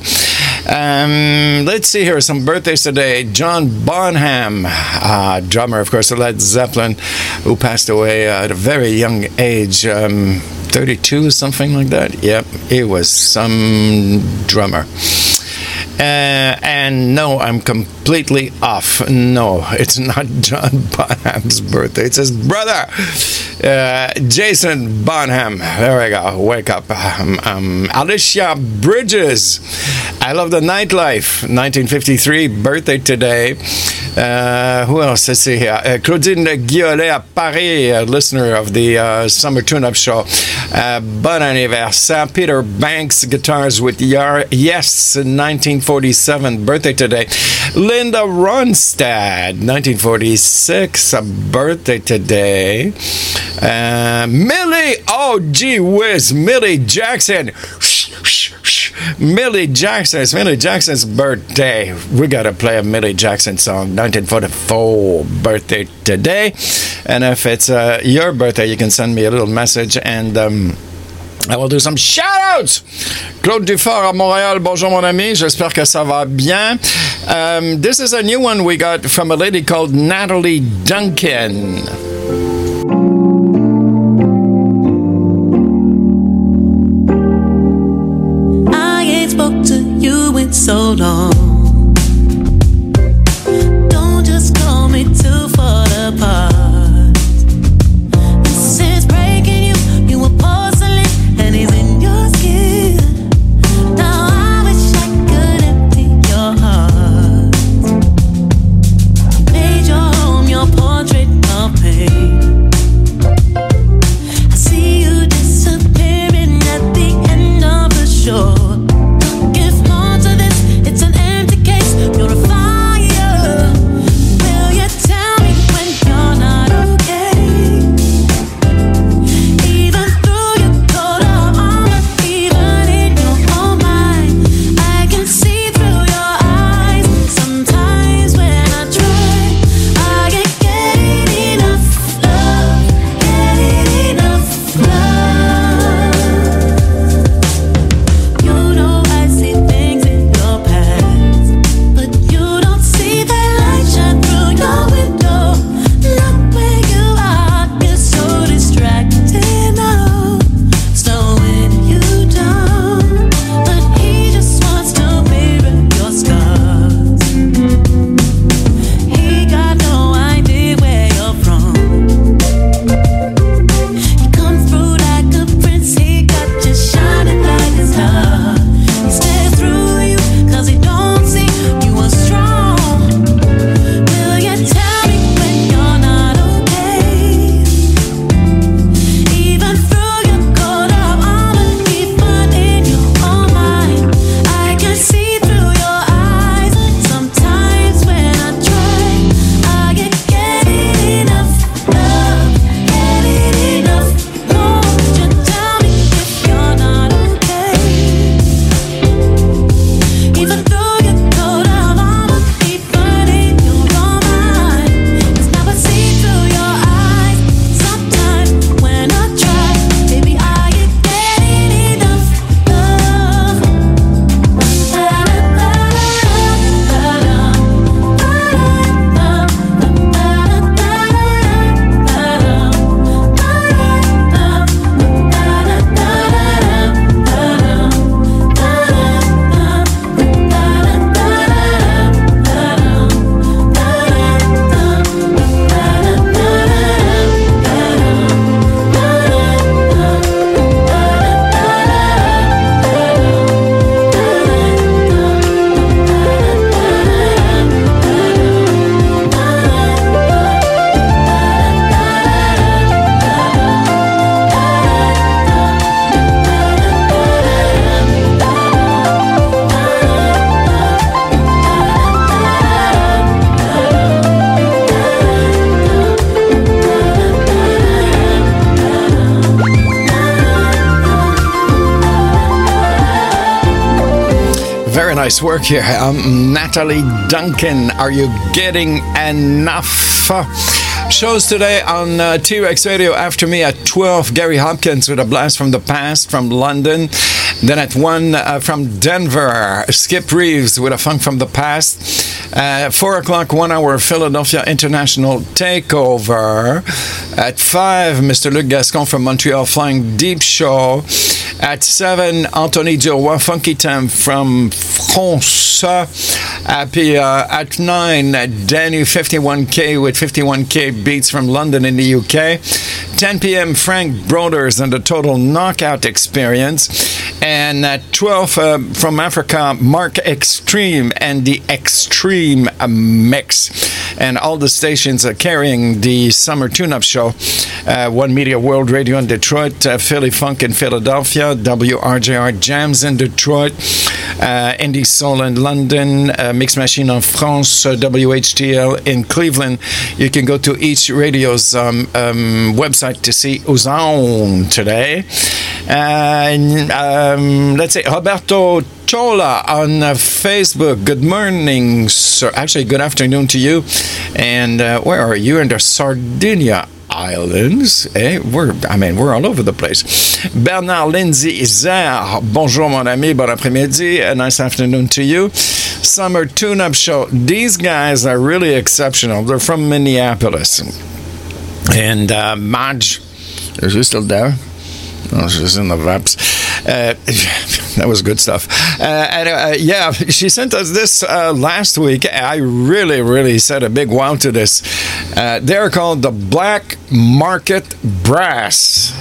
Um, let's see here, some birthdays today. John Bonham, uh, drummer, of course, of Led Zeppelin, who passed away at a very young age, um, 32, something like that. Yep, he was some drummer. Uh, and no, I'm completely off. No, it's not John Bonham's birthday. It's his brother, uh, Jason Bonham. There we go. Wake up. Um, um, Alicia Bridges. I love the nightlife. 1953 birthday today. Uh, who else? Let's see here. Uh, Claudine Guillolet à Paris, a listener of the uh, Summer Tune-Up Show. Uh, bon anniversaire. Peter Banks, guitars with Yar- Yes, 1947. Birthday today. Linda Ronstadt, 1946. A birthday today. Uh, Millie, oh gee whiz, Millie Jackson. Millie Jackson. It's Millie Jackson's birthday. We gotta play a Millie Jackson song. 1944 birthday today. And if it's uh, your birthday, you can send me a little message and. Um, I will do some shout-outs! Claude Dufort à Montréal, bonjour mon ami, j'espère que ça va bien. Um, this is a new one we got from a lady called Natalie Duncan. So long. Here. Um, Natalie Duncan, are you getting enough? Shows today on uh, T Rex Radio after me at 12, Gary Hopkins with a blast from the past from London. Then at 1 uh, from Denver, Skip Reeves with a funk from the past. Uh, 4 o'clock, 1 hour, Philadelphia International Takeover. At 5, Mr. Luc Gascon from Montreal Flying Deep Show. At 7, Anthony Duroy, Funky Time from France. Puis, uh, at 9, Danny 51K with 51K beats from London in the UK. 10 p.m., Frank Broders and the Total Knockout Experience. And at 12 uh, from Africa, Mark Extreme and the Extreme Mix. And all the stations are carrying the Summer Tune Up Show. Uh, One Media World Radio in Detroit, uh, Philly Funk in Philadelphia, WRJR Jams in Detroit, uh, Indie Soul in London, uh, Mix Machine en France, uh, WHTL in Cleveland. You can go to each radio's um, um, website to see who's on today. And um, let's say Roberto Chola on uh, Facebook. Good morning, sir. Actually, good afternoon to you. And uh, where are you? In the Sardinia Islands. Eh? We're, I mean, we're all over the place. Bernard Lindsay Zer. Bonjour, mon ami. Bon après-midi. A nice afternoon to you. Summer Tune Up Show. These guys are really exceptional. They're from Minneapolis. And uh, Madge, is she still there? Oh, she's in the VAPs. Uh, that was good stuff. Uh, and, uh, yeah, she sent us this uh, last week. I really, really said a big wow to this. Uh, they're called the Black Market Brass.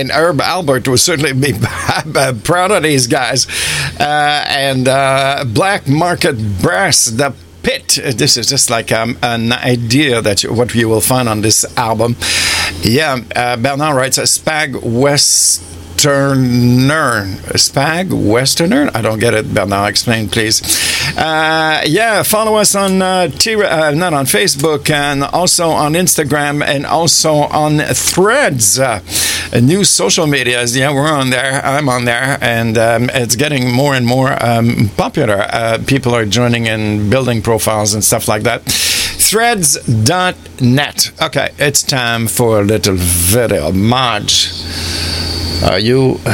Mean, Herb Alpert would certainly be proud of these guys. Uh, and uh, Black Market Brass, the pit. This is just like um, an idea that you, what you will find on this album. Yeah, uh, Bernard writes a Spag West. Westerner. Spag? Westerner? I don't get it, Bernard. Explain, please. Uh, yeah, follow us on uh, T- uh, not on Facebook and also on Instagram and also on Threads. Uh, new social medias. Yeah, we're on there. I'm on there, and um, it's getting more and more um, popular. Uh, people are joining and building profiles and stuff like that. Threads.net. Okay, it's time for a little video. Marge. Are you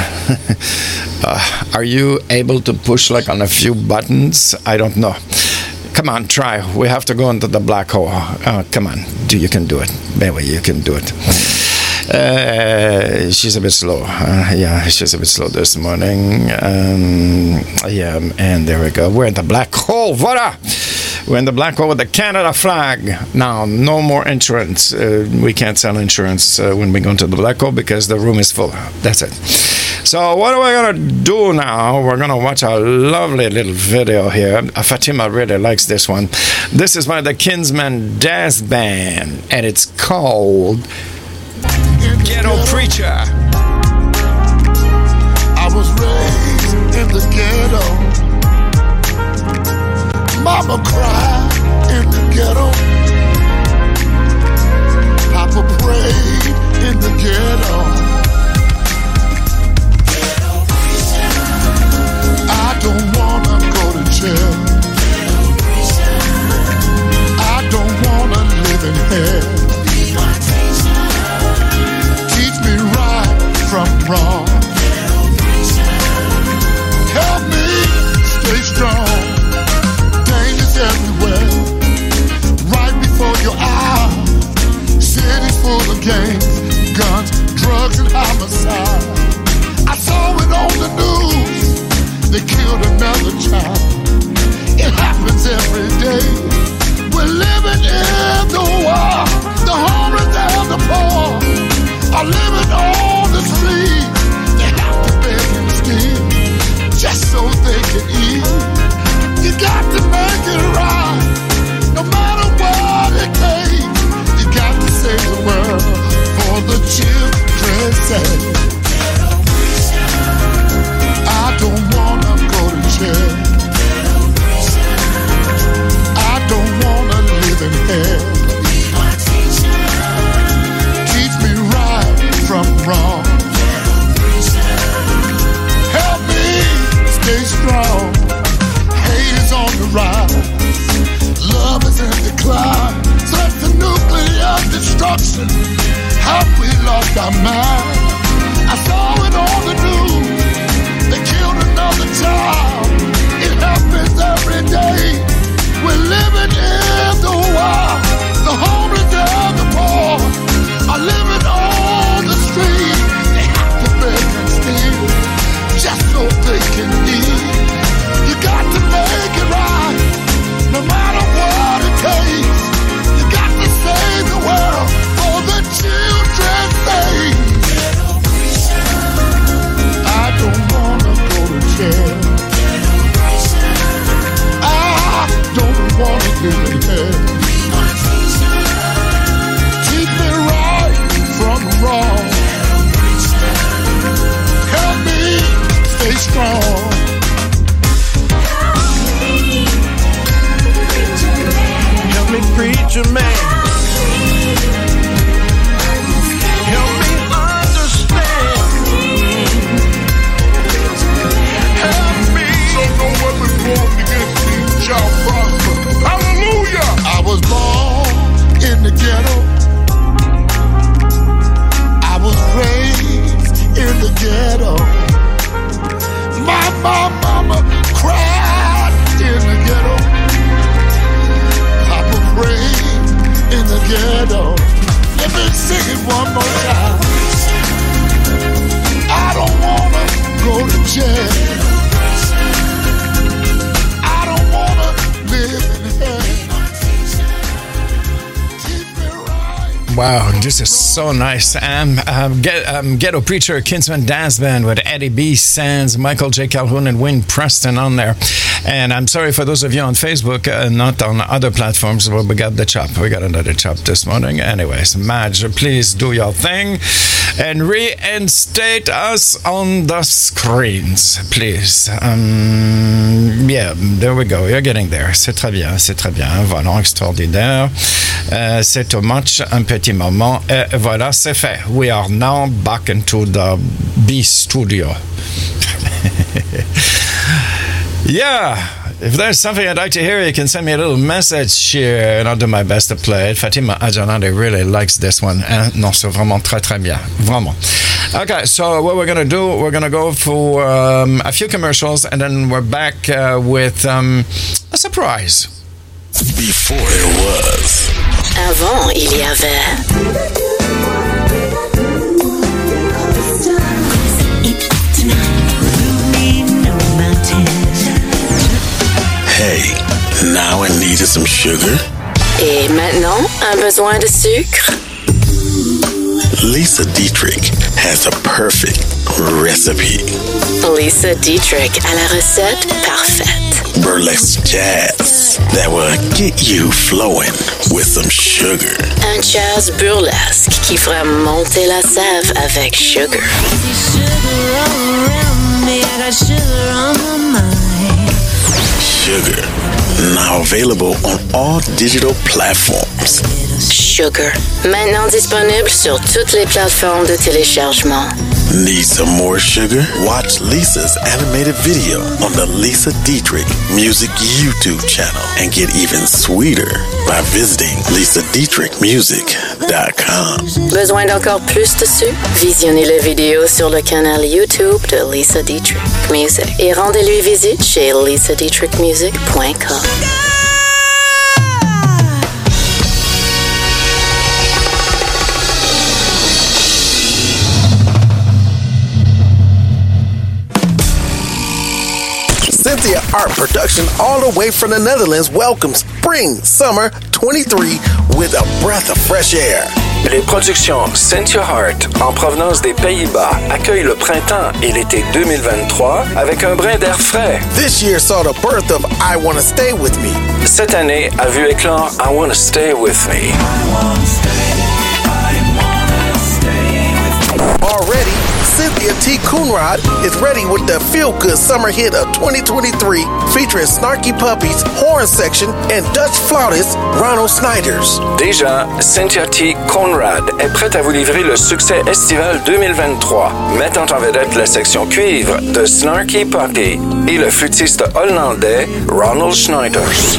uh, are you able to push like on a few buttons? I don't know. Come on, try. We have to go into the black hole. Oh, come on, do you can do it? Maybe you can do it. Uh, she's a bit slow. Uh, yeah, she's a bit slow this morning. Um, yeah, and there we go. We're in the black hole. Voila! We're in the black hole with the Canada flag. Now, no more insurance. Uh, we can't sell insurance uh, when we go into the black hole because the room is full. That's it. So, what are we going to do now? We're going to watch a lovely little video here. Uh, Fatima really likes this one. This is by the Kinsman Jazz Band, and it's called Ghetto Preacher. I was raised in the ghetto. Mama cried in the ghetto. Papa prayed in the ghetto. Wrong. Help me stay strong. Dangers everywhere, right before your eyes. City full of gangs, guns, drugs, and homicide. I saw it on the news. They killed another child. It happens every day. We're living in the war. The homeless and the poor are living on the street. You got to make it right, no matter what it takes. You got to save the world for the children's sake. I don't wanna go to jail. I don't wanna live in hell. Teach me right from wrong. Strong. Hate is on the rise. Love is in decline. Since the nuclear destruction, have we lost our mind? I saw it on the news. They killed another child. It happens every day. We're living in the wild. The homeless to. I don't wanna live in hell. Keep me right from wrong. Help me stay strong. Help me preach a man. I was born in the ghetto. I was raised in the ghetto. My, my mama cried in the ghetto. Papa prayed in the ghetto. Let me sing it one more time. I don't wanna go to jail. Wow, this is so nice. Um, um, get, um, Ghetto Preacher Kinsman Dance Band with Eddie B. Sands, Michael J. Calhoun, and Wayne Preston on there. And I'm sorry for those of you on Facebook, uh, not on other platforms, but we got the chop. We got another chop this morning. Anyways, Madge, please do your thing and reinstate us on the screens, please. Um, yeah, there we go. You're getting there. C'est très bien, c'est très bien. Voilà, extraordinaire. Euh, c'est too much, un petit moment. Et voilà, c'est fait. We are now back into the B studio. yeah. If there's something I'd like to hear, you can send me a little message here and I'll do my best to play it. Fatima Ajanade really likes this one. Eh, non, c'est vraiment très, très bien. Vraiment. Okay, so what we're going to do, we're going to go for um, a few commercials and then we're back uh, with um, a surprise. Before it was. Avant, il y avait. Hey, now I needed some sugar. Et maintenant, un besoin de sucre? Lisa Dietrich has a perfect recipe. Lisa Dietrich a la recette parfaite. Burlesque jazz that will get you flowing with some sugar. Un jazz burlesque qui fera monter la sève avec sugar. Sugar. Now available on all digital platforms. Sugar. Maintenant disponible sur toutes les plateformes de téléchargement. Need some more sugar? Watch Lisa's animated video on the Lisa Dietrich Music YouTube channel and get even sweeter by visiting lisadietrichmusic.com. Besoin d'encore plus de sucre? Visionnez la vidéo sur le canal YouTube de Lisa Dietrich Music et rendez-lui visite chez lisadietrichmusic.com. Cynthia Art Production, all the way from the Netherlands, welcomes Spring Summer 23 with a breath of fresh air. Les productions Cynthia Hart, en provenance des Pays-Bas, accueillent le printemps et l'été 2023 avec un brin d'air frais. This year saw the birth of I Wanna Stay With Me. Cette année a vu éclore I Wanna Stay With Me. Cynthia T. Coonrod is ready with the feel good summer hit of 2023 featuring Snarky Puppies, Horn Section, and Dutch flautist Ronald Snyders. Déjà, Cynthia T. Conrad est prête à vous livrer le succès estival 2023, mettant en vedette la section cuivre de Snarky Puppy et le flûtiste hollandais Ronald Schneiders.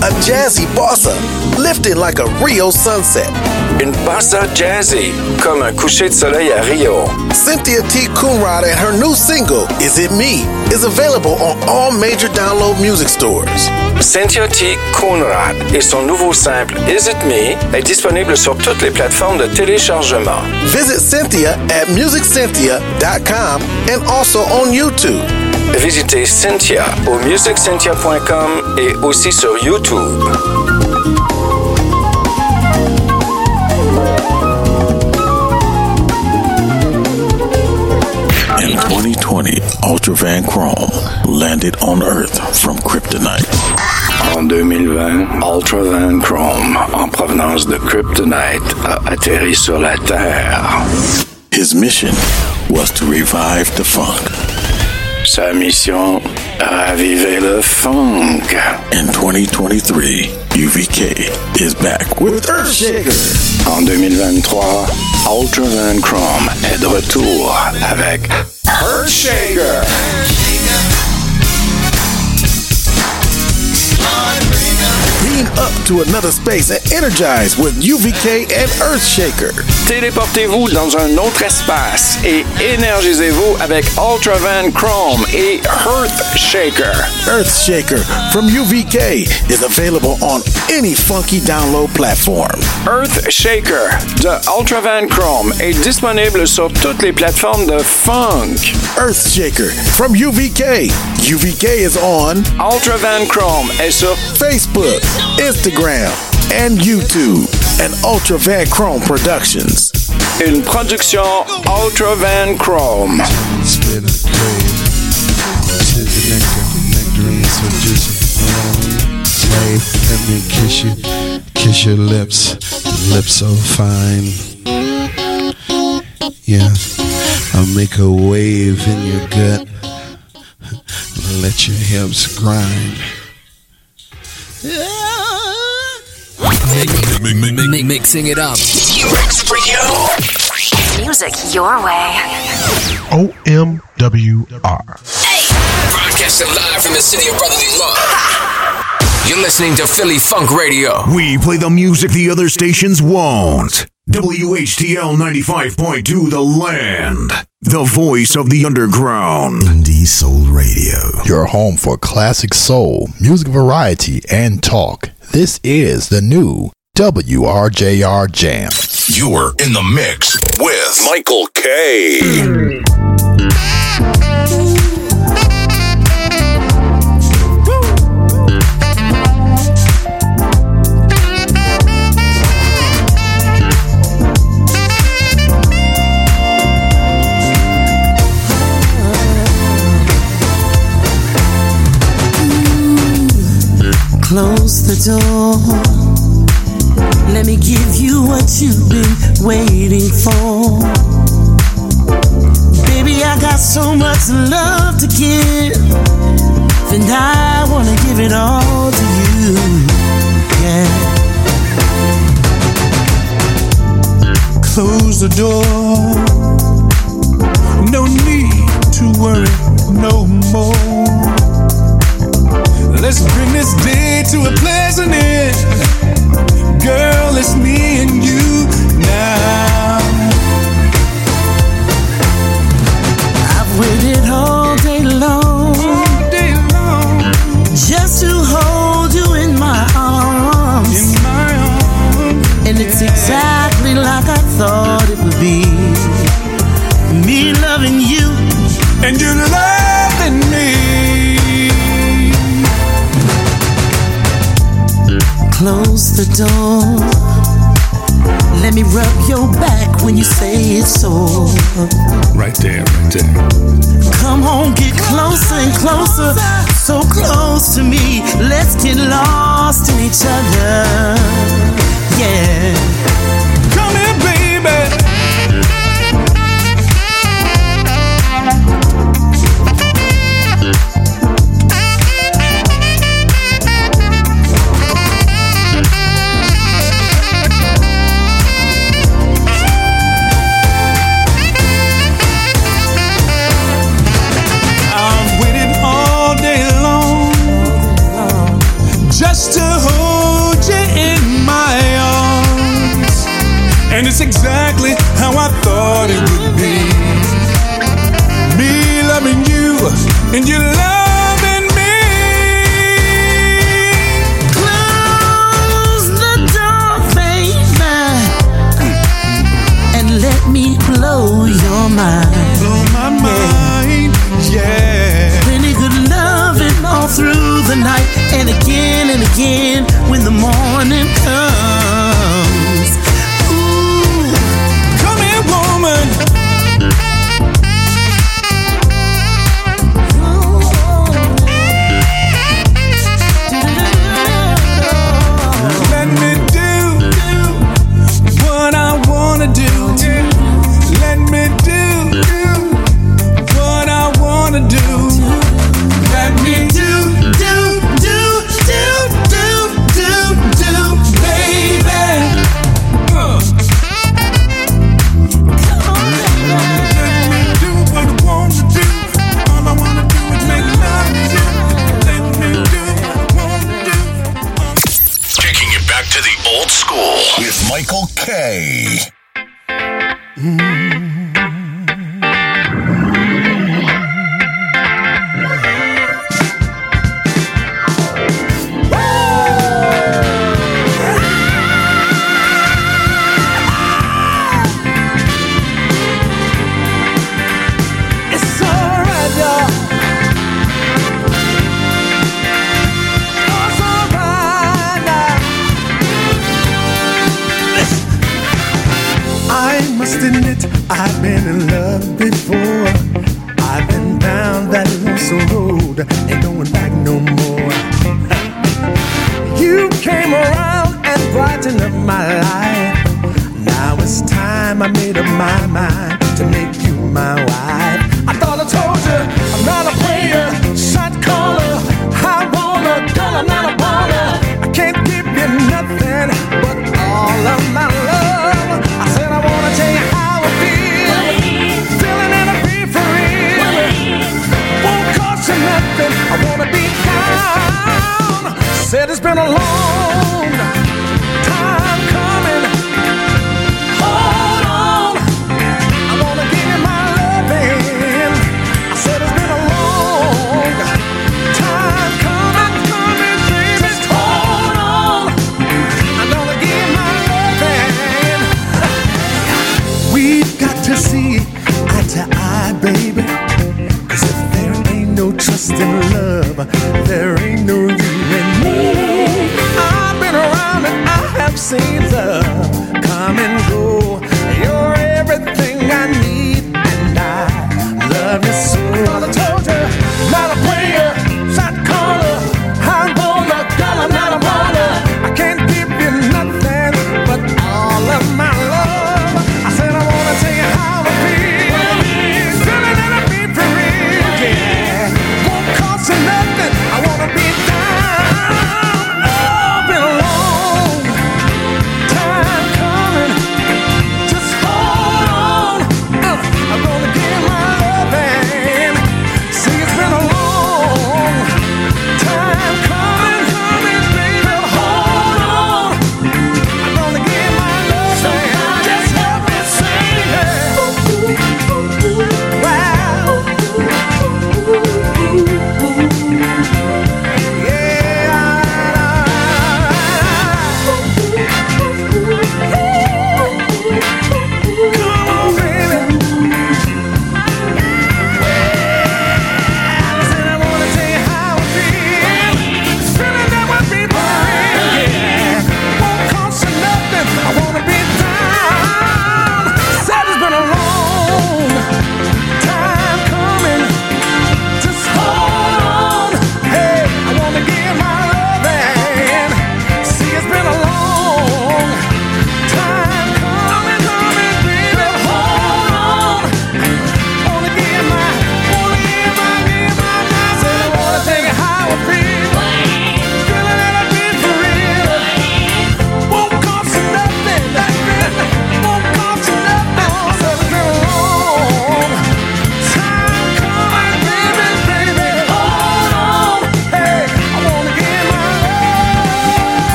A jazzy bossa, lifting like a Rio sunset. Une bossa jazzy, comme un coucher de soleil à Rio. Cynthia T. Coonrod and her new single, Is It Me, is available on all major download music stores. Cynthia T. Conrad et son nouveau simple Is It Me est disponible sur toutes les plateformes de téléchargement. Visit Cynthia at musiccynthia.com and also on YouTube. Visitez Cynthia au musiccynthia.com et aussi sur YouTube. Ultra Van Chrome landed on Earth from Kryptonite. En 2020, Ultra Van Chrome, en provenance de Kryptonite, a atterri sur la Terre. His mission was to revive the funk. Sa mission, raviver le funk. In 2023, UVK is back with Earthshaker. En 2023, Ultra Van Chrome est de retour avec Earthshaker. Being up to another space and energize with UVK and Earthshaker. Téléportez-vous dans un autre espace et énergisez-vous avec Ultravan Chrome et Earth Shaker. Earth Shaker from UVK is available on any funky download platform. Earth Shaker de Ultravan Chrome est disponible sur toutes les plateformes de funk. Earth Shaker from UVK. UVK is on Ultravan Chrome est sur Facebook, Instagram, and YouTube. And Ultravan Chrome Productions. Une production Ultravan Chrome. Spin the grave. To the nectar, nectarine so juicy. Slave, let me kiss you, kiss your lips, lips so fine. Yeah, I'll make a wave in your gut. Let your hips grind. Mixing it up. T Rex for you. Music your way. OMWR. Hey. Broadcasting live from the city of brotherly love. You're listening to Philly Funk Radio. We play the music the other stations won't. WHTL 95.2 The Land. The voice of the underground. Indie Soul Radio. Your home for classic soul, music variety, and talk. This is the new WRJR Jam. You're in the mix with Michael K. Hmm. Close the door. Let me give you what you've been waiting for. Baby, I got so much love to give, and I wanna give it all to you. Yeah. Close the door. No need to worry no more. Let's bring this day to a pleasant end. Girl, it's me and you now. The. Let me rub your back when you say it's so. Right there, right there. Come on, get closer and closer, so close to me. Let's get lost in each other. Yeah.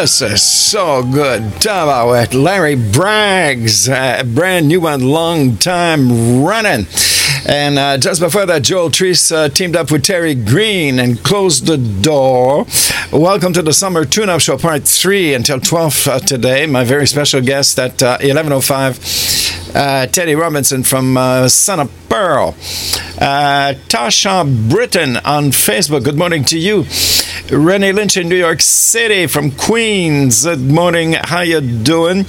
This is so good. Talk about it. Larry Braggs, uh, brand new one, long time running. And uh, just before that, Joel Treese uh, teamed up with Terry Green and closed the door. Welcome to the Summer Tune-Up Show, Part 3, until 12 uh, today. My very special guest at uh, 11.05 uh, Tedi Robinson from uh, Son of Pearl. Uh, Tasha Britton on Facebook. Good morning to you. Renee Lynch in New York City from Queens. Good morning. How you doing?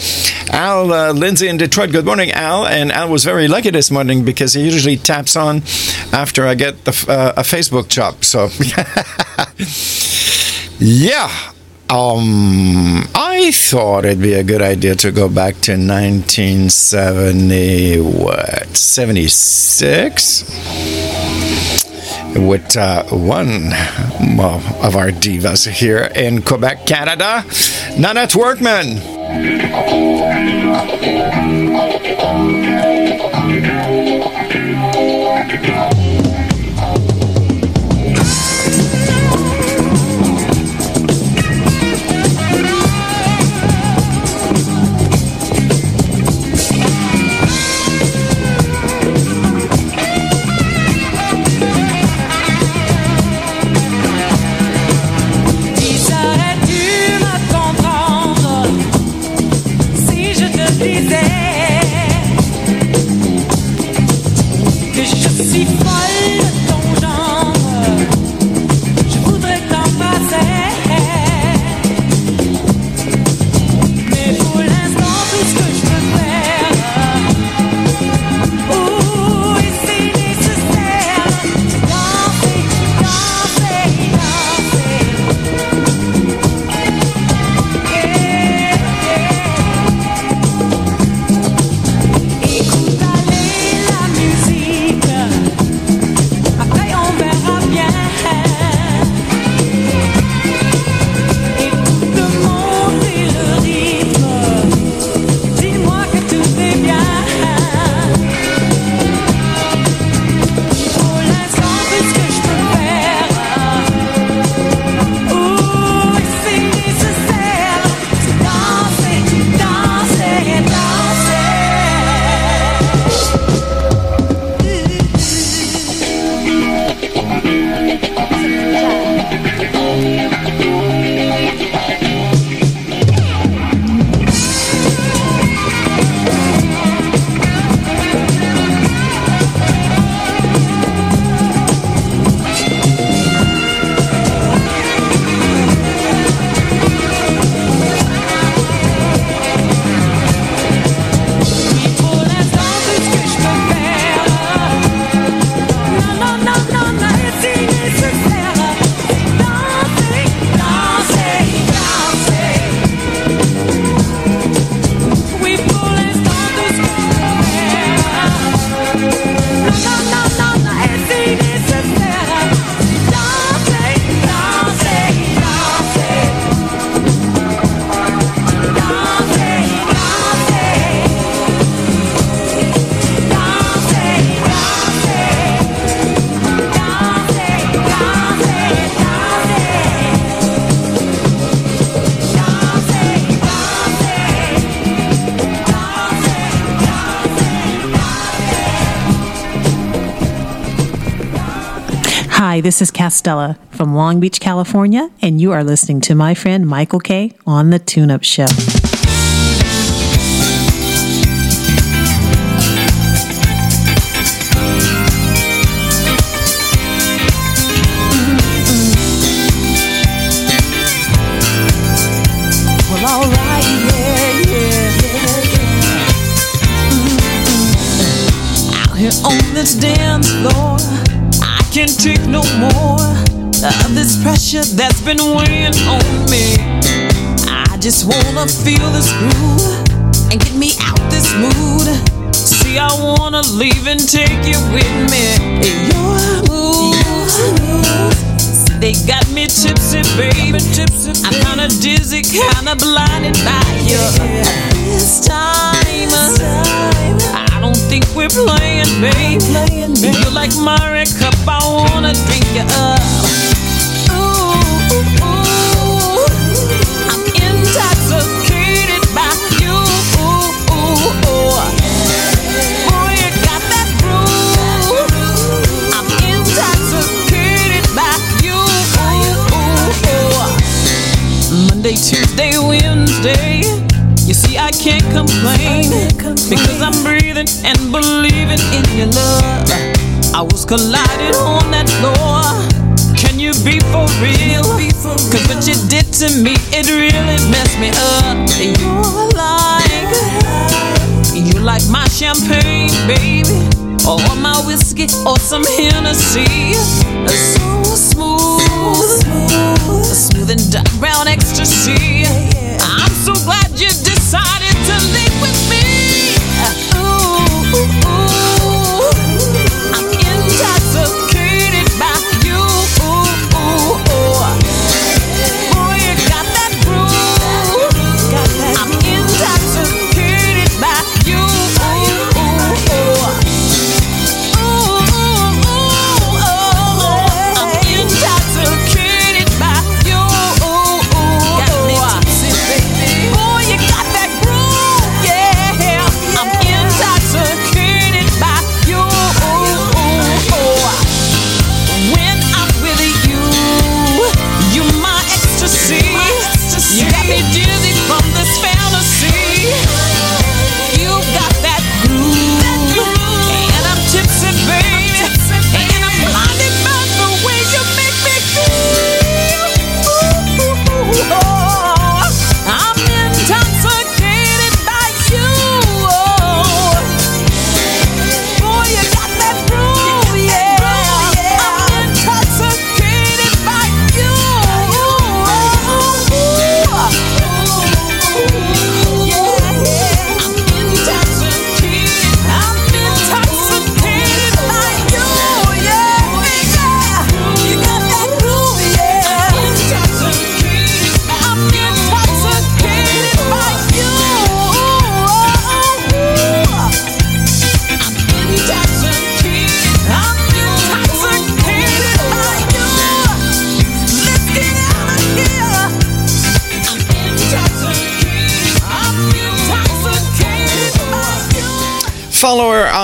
Al uh, Lindsay in Detroit. Good morning, Al. And Al was very lucky this morning because he usually taps on after I get the, uh, a Facebook chop. So, yeah. Um, I thought it'd be a good idea to go back to 1970, what, 76? With uh, one of our divas here in Quebec, Canada, Nanette Workman. Hi, this is Castella from Long Beach, California, and you are listening to my friend Michael K on The Tune Up Show. Pressure that's been weighing on me. I just wanna feel this groove and get me out this mood. See, I wanna leave and take you with me. Your moves. They got me tipsy, baby. Tipsy, I'm kinda dizzy, kinda blinded by you. This time, I don't think we're playing, babe. You're like my cup, I wanna drink you up. Monday, Tuesday, Wednesday. You see, I can't complain because I'm breathing and believing in your love. I was collided on that floor. Can you be for real? Cause what you did to me, it really messed me up. You're like, you like my champagne, baby, or my whiskey, or some Hennessy. So smooth, smooth and dark brown ecstasy. I'm so glad you decided to link with me.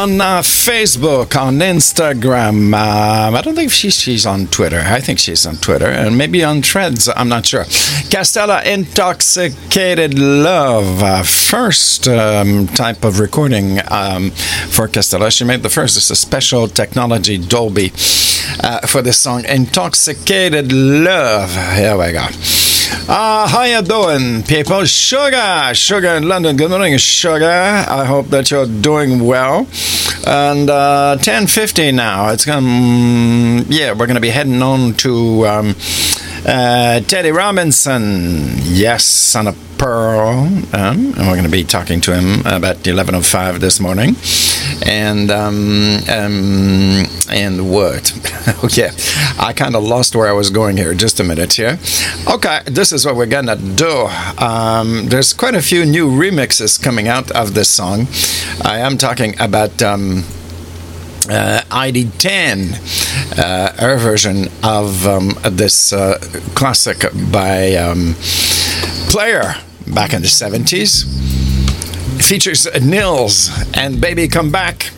On uh, Facebook, on Instagram. Um, I don't think she, she's on Twitter. I think she's on Twitter and maybe on Threads. I'm not sure. Castella Intoxicated Love. Uh, first um, type of recording um, for Castella. She made the first. It's a special technology Dolby uh, for this song, Intoxicated Love. Here we go. Uh, how you doing, people? Sugar, Sugar in London. Good morning, Sugar. I hope that you're doing well. And uh, 10.50 now. It's going to, yeah, we're going to be heading on to um, uh, Tedi Robinson. Yes, son of Pearl. Um, and we're going to be talking to him about 11.05 this morning. And, um, um, and what? okay, I kind of lost where I was going here. Just a minute here. Okay, this is what we're going to do. Um, there's quite a few new remixes coming out of this song. I am talking about. Um, uh, ID10, uh, her version of um, this uh, classic by um, Player back in the 70s. Features Nils and Baby Come Back.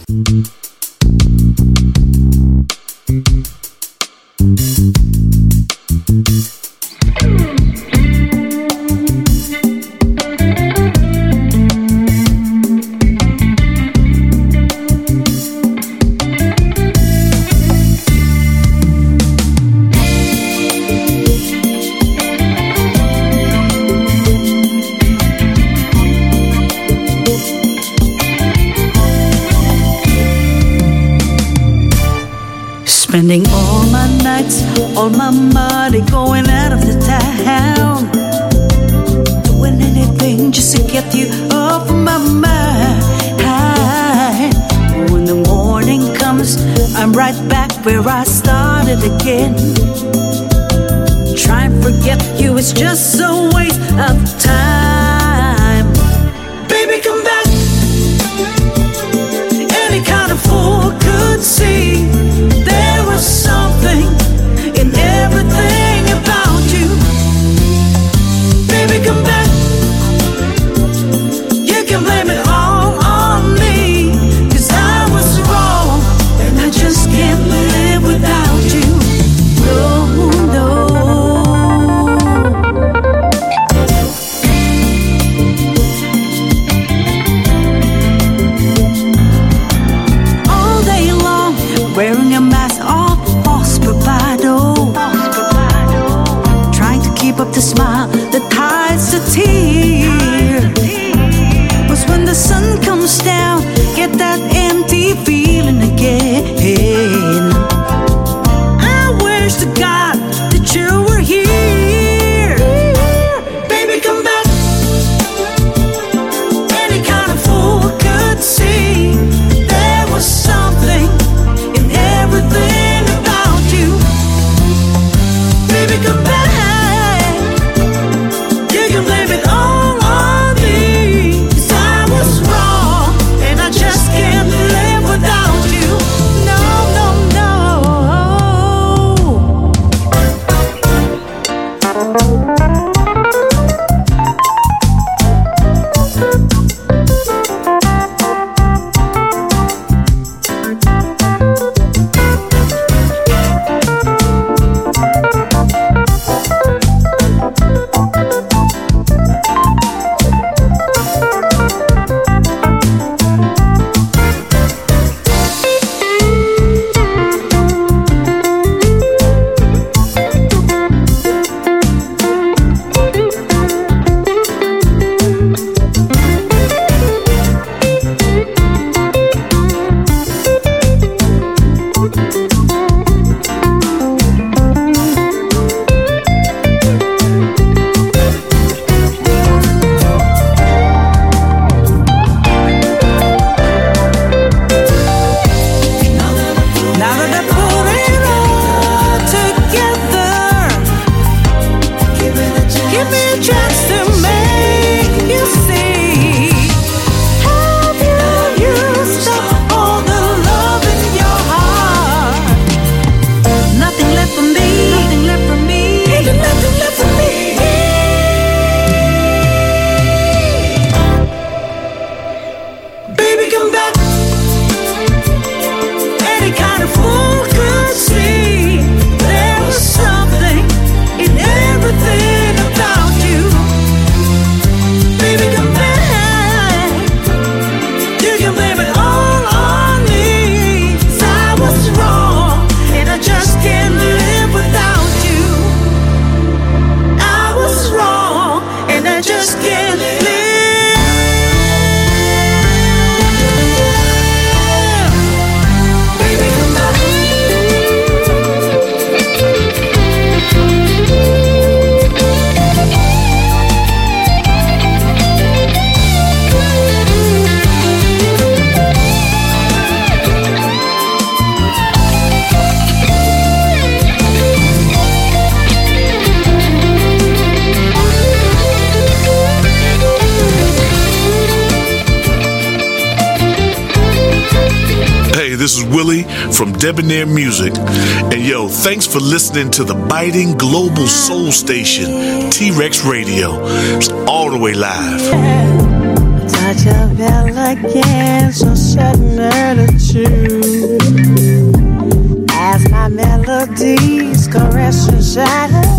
All my money going out of the town. Doing anything just to get you off my mind. When the morning comes, I'm right back where I started again. Try and forget you, it's just a waste of time. Baby, come back. Any kind of fool could see there was something for listening to the biting global soul station, T Rex Radio. It's all the way live. Touch of elegance, a certain attitude. As my melodies caress your shadow.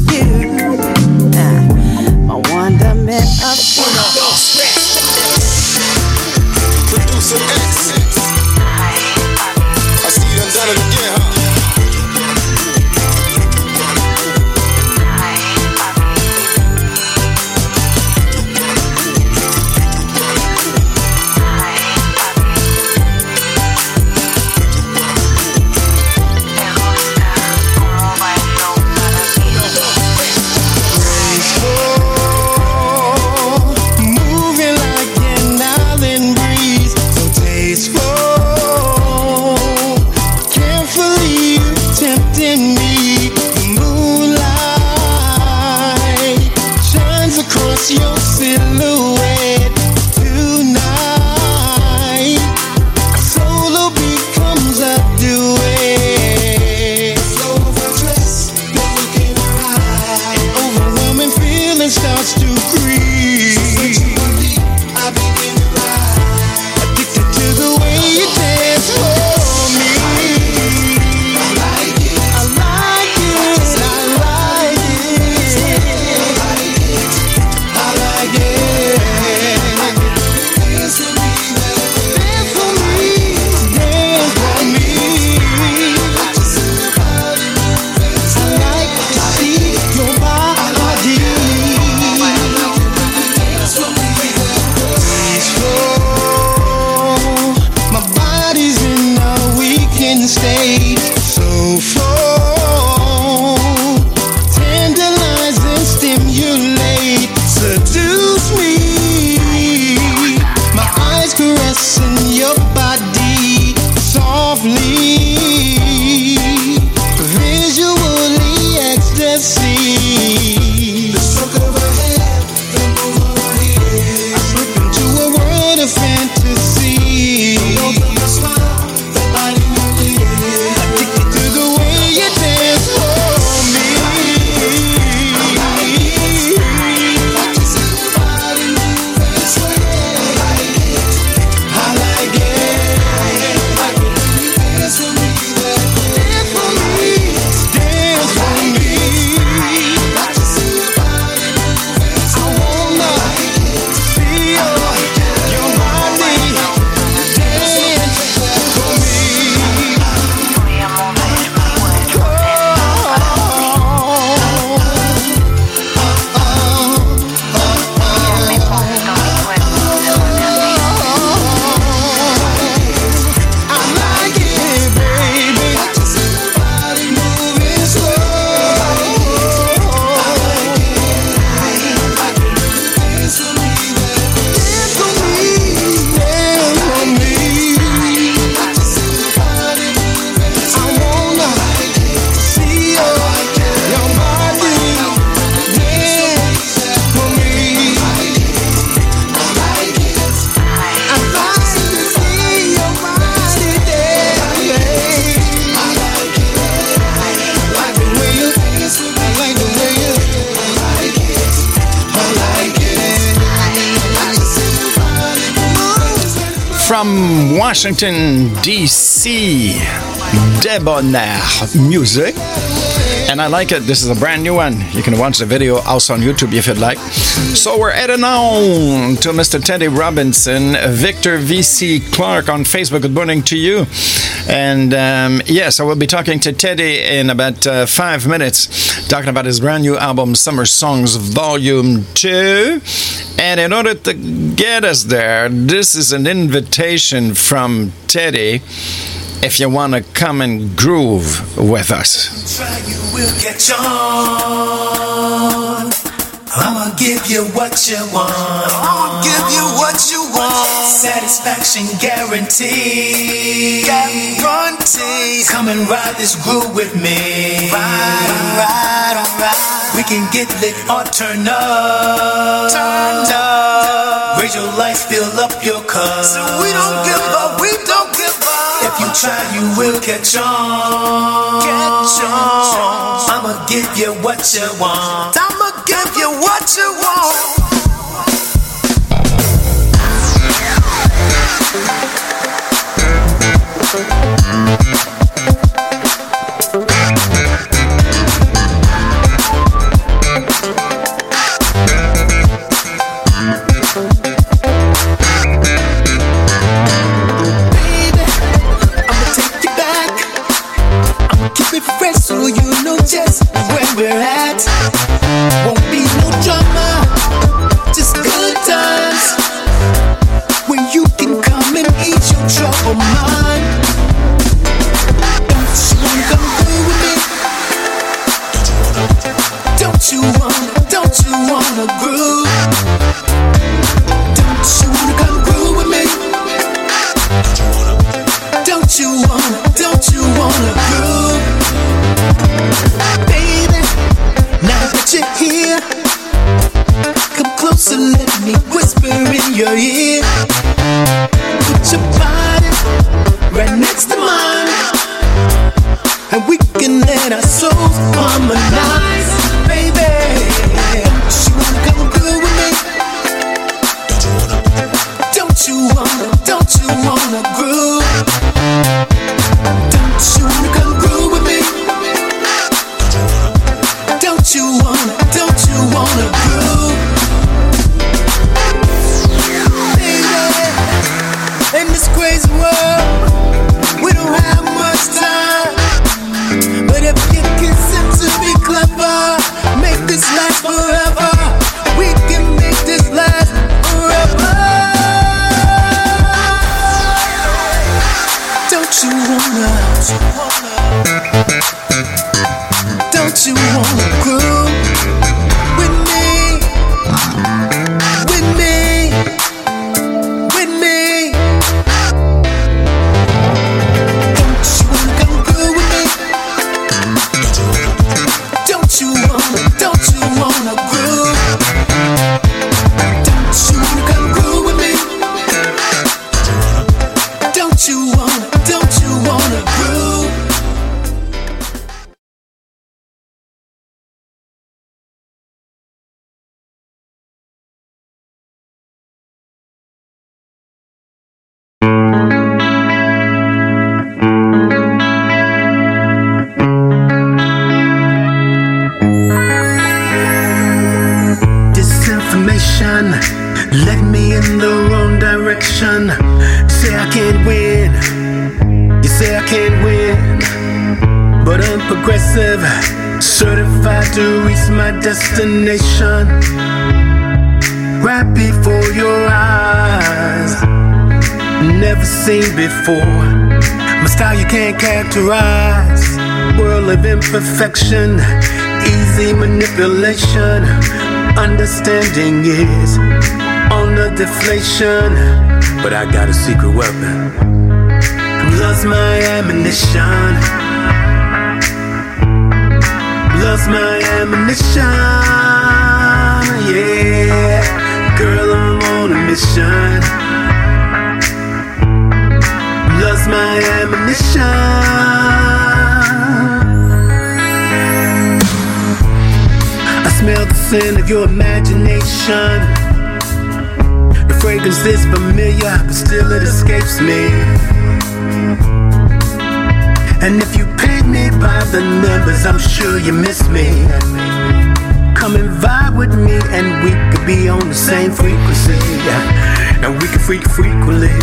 Washington, D.C., Debonair Music. And I like it. This is a brand new one. You can watch the video also on YouTube if you'd like. So we're heading on to Mr. Tedi Robinson, Victor VC Clark on Facebook. Good morning to you. And um, yes, I will be talking to Tedi in about uh, five minutes, talking about his brand new album, Summer Songs Volume 2. And in order to get us there, this is an invitation from Tedi if you want to come and groove with us. Try you will catch on. I'ma give you what you want. I'ma give you what you want. Satisfaction guarantee. Guarantee. Come and ride this groove with me. Ride, alright, alright. We can get lit or turn up. Turn up. Raise your lights, fill up your cup. So we don't give up, we don't give up. If you try, you will catch on. Catch on. I'ma give you what you want. I'ma give you what you want. Imperfection, easy manipulation. Understanding is on the deflation. But I got a secret weapon. Loves my ammunition. Scent of your imagination. The fragrance is familiar, but still it escapes me. And if you paint me by the numbers, I'm sure you miss me. Come and vibe with me, and we could be on the same frequency. And we can freak frequently.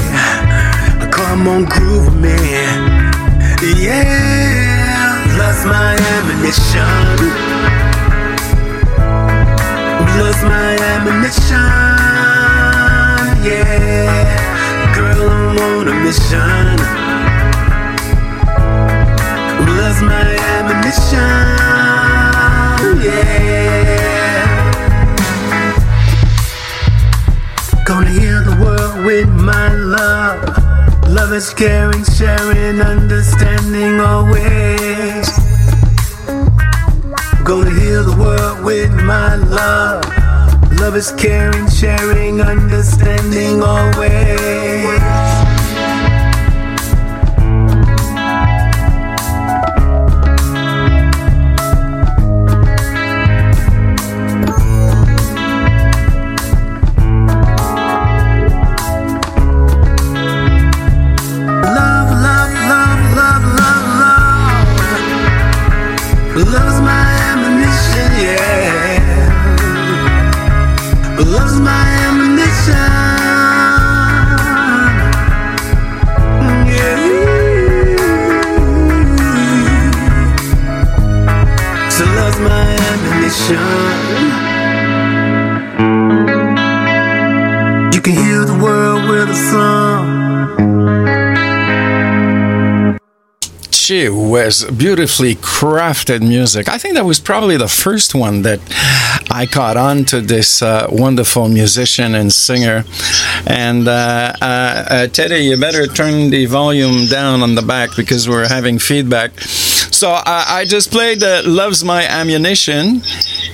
Come on, groove with me. Yeah, plus my ammunition. Plus my ammunition. Yeah, girl, I'm on a mission. Plus my ammunition. Yeah. Gonna heal the world with my love. Love is caring, sharing, understanding always. Gonna heal the world with my love. Love is caring, sharing, understanding always. Gee was beautifully crafted music. I think that was probably the first one that I caught on to this uh, wonderful musician and singer. And uh, uh, uh, Tedi, you better turn the volume down on the back because we're having feedback. So uh, I just played "Loves My Ammunition,"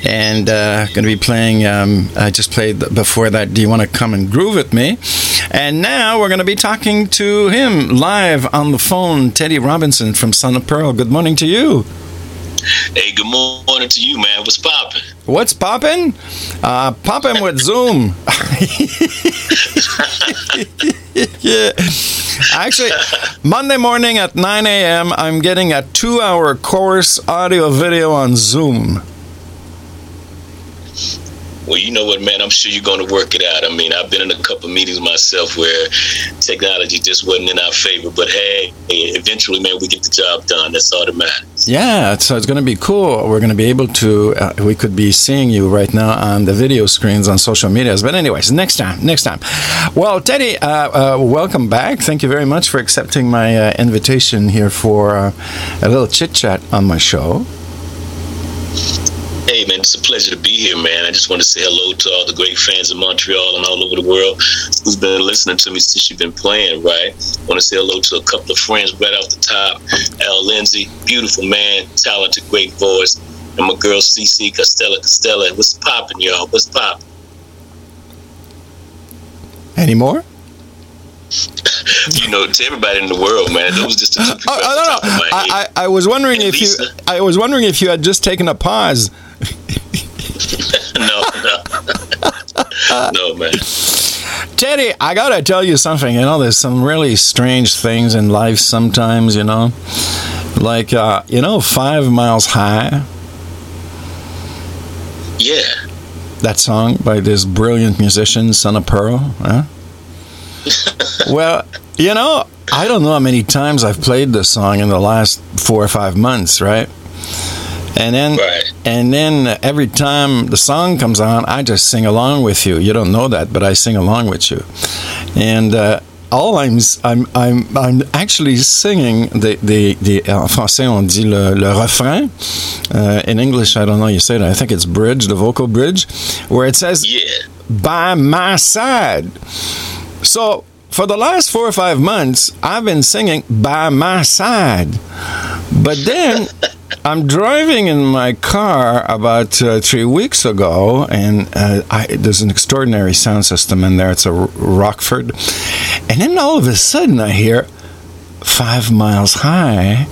and uh, going to be playing. Um, I just played before that. Do you want to come and groove with me? And now we're going to be talking to him live on the phone, Tedi Robinson from Son of Pearl. Good morning to you. Hey, good morning to you, man. What's poppin'? What's popping? Uh, popping with Zoom. yeah. Actually, Monday morning at 9 a.m., I'm getting a two hour course audio video on Zoom. Well, you know what, man? I'm sure you're going to work it out. I mean, I've been in a couple meetings myself where technology just wasn't in our favor, but hey, eventually, man, we get the job done. That's all that matters. Yeah, so it's going to be cool. We're going to be able to, uh, we could be seeing you right now on the video screens on social medias. But, anyways, next time, next time. Well, Tedi, uh, uh, welcome back. Thank you very much for accepting my uh, invitation here for uh, a little chit chat on my show. Hey, man, it's a pleasure to be here, man. I just want to say hello to all the great fans in Montreal and all over the world who's been listening to me since you've been playing, right? I want to say hello to a couple of friends right off the top. Al Lindsay, beautiful man, talented, great voice. And my girl, CC Costella Costella. What's popping, y'all? What's popping? Any more? you know, to everybody in the world, man. Those just the two oh, oh, people Oh, off the top of my head. I, I, I was wondering if you, uh, I was wondering if you had just taken a pause. no, no, no, man. Tedi, I gotta tell you something. You know, there's some really strange things in life sometimes. You know, like uh, you know, Five Miles High. Yeah. That song by this brilliant musician, Son of Pearl. Huh? well, you know, I don't know how many times I've played this song in the last four or five months, right? And then, and then every time the song comes on, I just sing along with you. You don't know that, but I sing along with you. And uh, all I'm, I'm, I'm, I'm actually singing the, the, the en français on dit le, le refrain. Uh, in English, I don't know. You say that. I think it's bridge, the vocal bridge, where it says, "By my side." So for the last four or five months, I've been singing by my side. But then I'm driving in my car about uh, three weeks ago, and uh, I, there's an extraordinary sound system in there. It's a Rockford. And then all of a sudden, I hear five miles high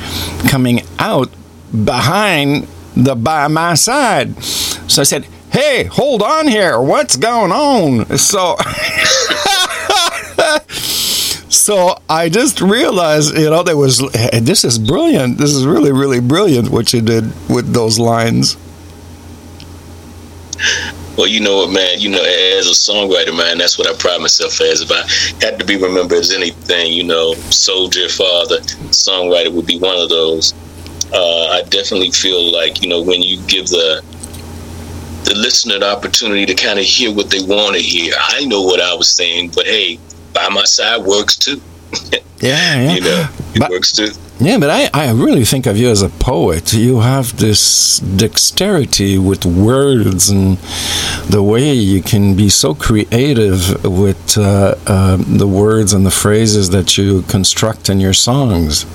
coming out behind the by my side. So I said, Hey, hold on here. What's going on? So so I just realized, you know, there was this is brilliant. This is really, really brilliant what you did with those lines. Well, you know what, man. You know, as a songwriter, man, that's what I pride myself as. If I had to be remembered as anything, you know, soldier, father, songwriter would be one of those. Uh, I definitely feel like you know when you give the the listener the opportunity to kind of hear what they want to hear. I know what I was saying, but hey, by my side works too. Yeah, yeah. You know, it works too. Yeah, but I, I really think of you as a poet. You have this dexterity with words and the way you can be so creative with uh, uh, the words and the phrases that you construct in your songs.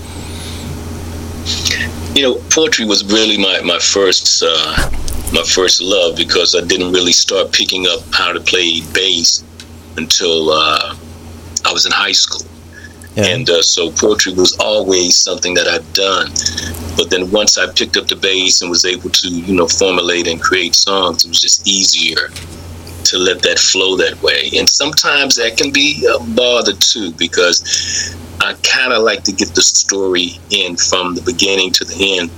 you know, poetry was really my my first uh, my first love because I didn't really start picking up how to play bass until uh, I was in high school. And uh, so poetry was always something that I'd done. But then once I picked up the bass and was able to, you know, formulate and create songs, it was just easier to let that flow that way. And sometimes that can be a bother too, because I kind of like to get the story in from the beginning to the end.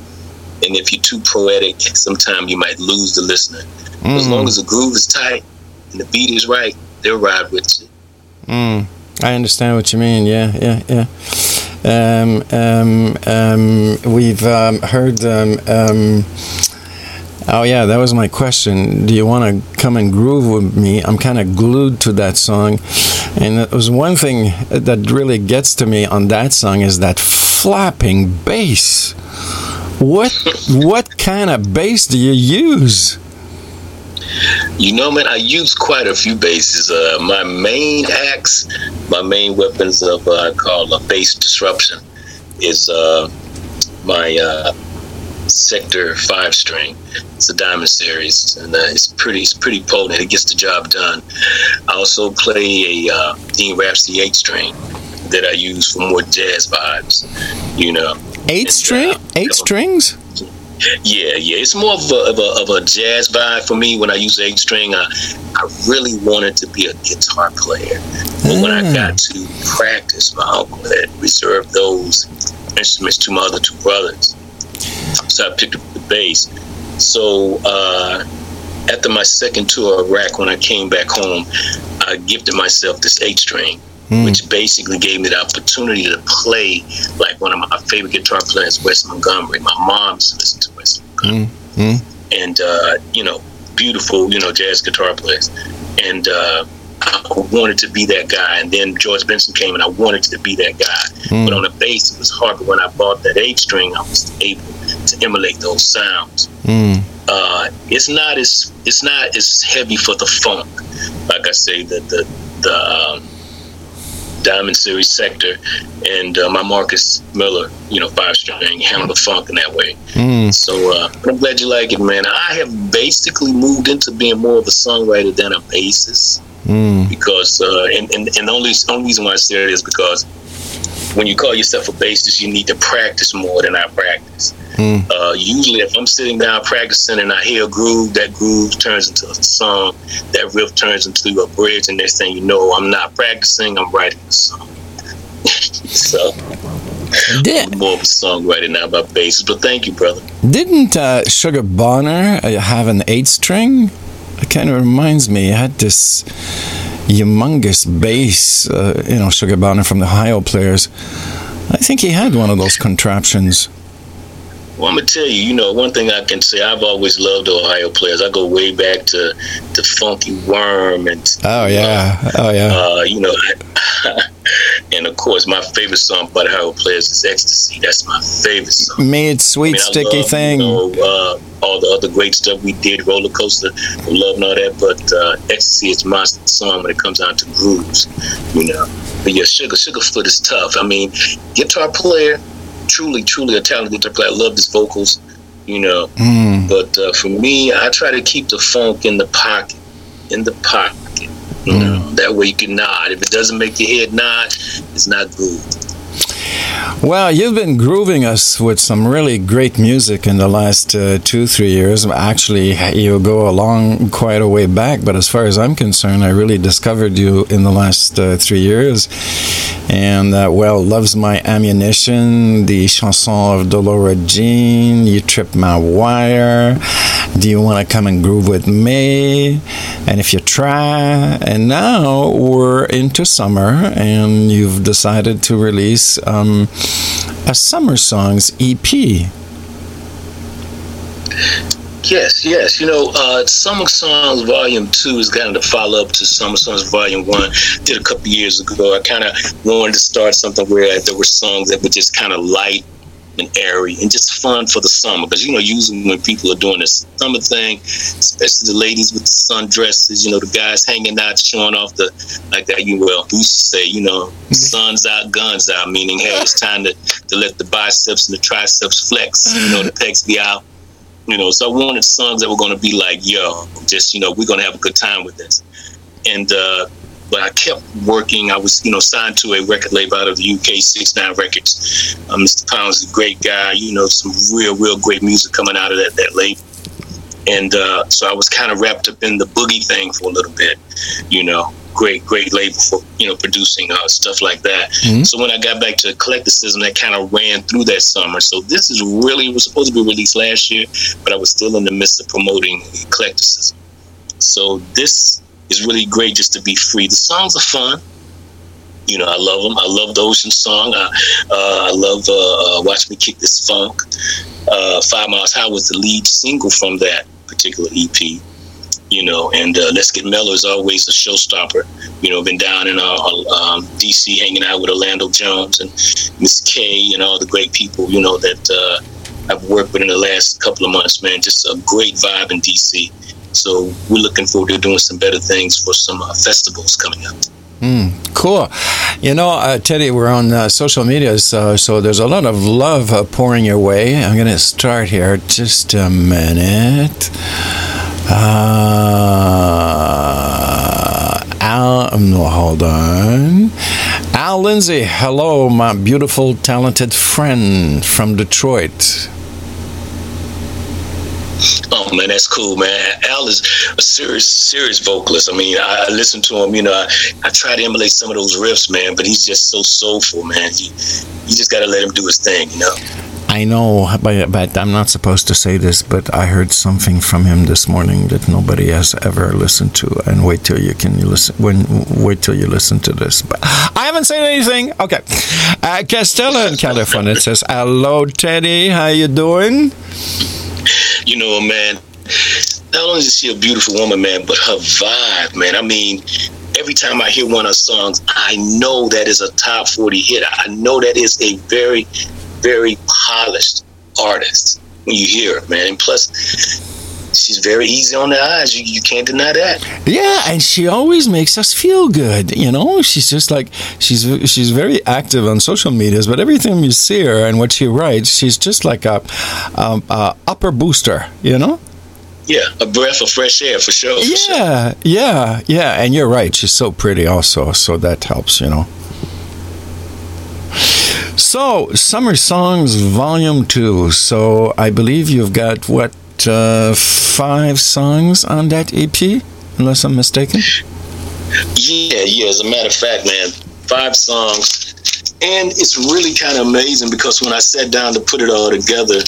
And if you're too poetic, sometimes you might lose the listener. As Mm. long as the groove is tight and the beat is right, they'll ride with you. Mm, I understand what you mean. Yeah, yeah, yeah. Um, um, um, we've um, heard. Um, um, oh yeah, that was my question. Do you want to come and groove with me? I'm kind of glued to that song, and it was one thing that really gets to me on that song is that flapping bass. What what kind of bass do you use? You know, man, I use quite a few bases. Uh, my main axe, my main weapons of uh, I call a bass disruption, is uh, my uh, Schecter Five string. It's a Diamond Series, and uh, it's pretty, it's pretty potent. It gets the job done. I also play a uh, Dean Rhapsody eight string that I use for more jazz vibes. You know, Eight string, eight strings. Yeah, yeah. It's more of a, of a, of a jazz vibe for me when I use eight string. I, I really wanted to be a guitar player. But when I got to practice, my uncle had reserved those instruments to my other two brothers. So I picked up the bass. So uh, after my second tour of Iraq, when I came back home, I gifted myself this eight string, which basically gave me the opportunity to play like one of my favorite guitar players, Wes Montgomery. My mom's listened to listen to Wes Mm, mm. and uh, you know, beautiful, you know, jazz guitar players. And uh, I wanted to be that guy. And then George Benson came, and I wanted to be that guy. Mm. But on the bass, it was hard. But when I bought that eight string, I was able to emulate those sounds. Mm. Uh, it's not as it's not as heavy for the funk. Like I say, the the the um, Diamond Series Schecter and uh, my Marcus Miller, you know, five string handle the funk in that way. Mm. So uh, I'm glad you like it, man. I have basically moved into being more of a songwriter than a bassist Mm. because, uh, and, and, and the only, only reason why I say it is because when you call yourself a bassist, you need to practice more than I practice. Mm. Uh, usually, if I'm sitting down practicing and I hear a groove, that groove turns into a song, that riff turns into a bridge, and next thing you know, I'm not practicing, I'm writing a song. so, I'm more of a songwriter now by basis. But thank you, brother. Didn't uh, Sugar Bonner uh, have an eight string? It kind of reminds me. He had this humongous bass, uh, you know, Sugar Bonner from the Ohio Players. I think he had one of those contraptions. Well, I'm gonna tell you, you know, one thing I can say, I've always loved the Ohio players. I go way back to to Funky Worm and Oh yeah, oh yeah. uh, you know, and of course, my favorite song by the Ohio players is "Ecstasy." That's my favorite song. Made sweet I mean, sticky love, thing. You know, uh, all the other great stuff we did, Roller Coaster, Love and all that, but uh, Ecstasy is my song when it comes down to grooves, you know. But yeah, Sugar, Sugarfoot is tough. I mean, guitar player, truly, truly a talented guitar. I love his vocals, you know. Mm. But uh, for me, I try to keep the funk in the pocket, in the pocket. You Mm. know, that way you can nod. If it doesn't make your head nod, it's not good. Well, you've been grooving us with some really great music in the last uh, two, three years. Actually, you go along quite a way back, but as far as I'm concerned, I really discovered you in the last uh, three years. And, uh, well, Loves My Ammunition, the chanson of Dolora Jean, You Trip My Wire, Do You Want to Come and Groove With Me? And If You Try. And now we're into summer, and you've decided to release um, a Summer Songs EP. Yes, yes. You know, uh, Summer Songs Volume 2 is kind of the follow up to Summer Songs Volume 1. Did a couple years ago. I kind of wanted to start something where there were songs that were just kind of light and airy and just fun for the summer. Because, you know, usually when people are doing this summer thing, especially the ladies with the sundresses, you know, the guys hanging out, showing off the, like that, you well, we used to say, you know, sun's out, guns out, meaning, hey, it's time to, to let the biceps and the triceps flex, you know, the pecs be out. You know, so I wanted songs that were going to be like, yo, just, you know, we're going to have a good time with this. And, uh, but I kept working. I was, you know, signed to a record label out of the UK, Six Nine Records. Uh, Mr. Pounds is a great guy. You know, some real, real great music coming out of that that label. And uh, so I was kind of wrapped up in the boogie thing for a little bit. You know, great, great label for you know producing uh, stuff like that. Mhm. So when I got back to eclecticism, that kind of ran through that summer. So this is really was supposed to be released last year, but I was still in the midst of promoting eclecticism. So this is really great just to be free. The songs are fun. You know, I love them. I love the Ocean song. I, uh, I love uh, uh, Watch Me Kick This Funk. Uh, Five Miles High was the lead single from that particular EP. You know, and uh, Let's Get Mellow is always a showstopper. You know, been down in uh, um, DC hanging out with Orlando Jones and Miss K and all the great people, you know, that I've worked with in the last couple of months, man. Just a great vibe in DC. So we're looking forward to doing some better things for some uh, festivals coming up. Mm, cool. You know, uh, Tedi, we're on uh, social media, so, so there's a lot of love uh, pouring your way. I'm going to start here. Just a minute. Uh, Al, um, no, hold on. Al Lindsay, hello, my beautiful, talented friend from Detroit. Man, that's cool, man. Al is a serious, serious vocalist. I mean, I, I listen to him. You know, I, I try to emulate some of those riffs, man. But he's just so soulful, man. You, you just got to let him do his thing, you know. I know, but, but I'm not supposed to say this, but I heard something from him this morning that nobody has ever listened to. And wait till you can listen. When wait till you listen to this. But I haven't said anything. Okay, uh, Castella in California says, "Hello, Tedi. How you doing?" You know, man, not only is she a beautiful woman, man, but her vibe, man. I mean, every time I hear one of her songs, I know that is a top 40 hit. I know that is a very, very polished artist when you hear her, man. And plus, she's very easy on the eyes. You, you can't deny that. Yeah, and she always makes us feel good. You know, she's just like she's she's very active on social medias, but every time you see her and what she writes, she's just like a, a, a upper booster. You know. Yeah, a breath of fresh air for sure. for sure. Yeah, yeah, yeah. And you're right. She's so pretty, also. So that helps, you know. So, Summer Songs Volume 2. So, I believe you've got, what, uh, five songs on that EP, unless I'm mistaken? Yeah, yeah. As a matter of fact, man, five songs. And it's really kind of amazing because when I sat down to put it all together,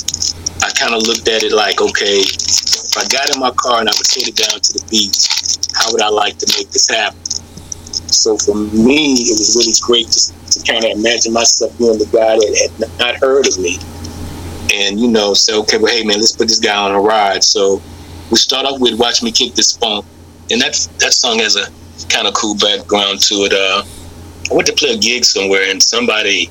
I kind of looked at it like, okay, if I got in my car and I was headed down to the beach, how would I like to make this happen? So for me, it was really great to, to kind of imagine myself being the guy that had not heard of me. And, you know, say, okay, well, hey, man, let's put this guy on a ride. So we start off with Watch Me Kick This Funk. And that, that song has a kind of cool background to it. Uh, I went to play a gig somewhere and somebody,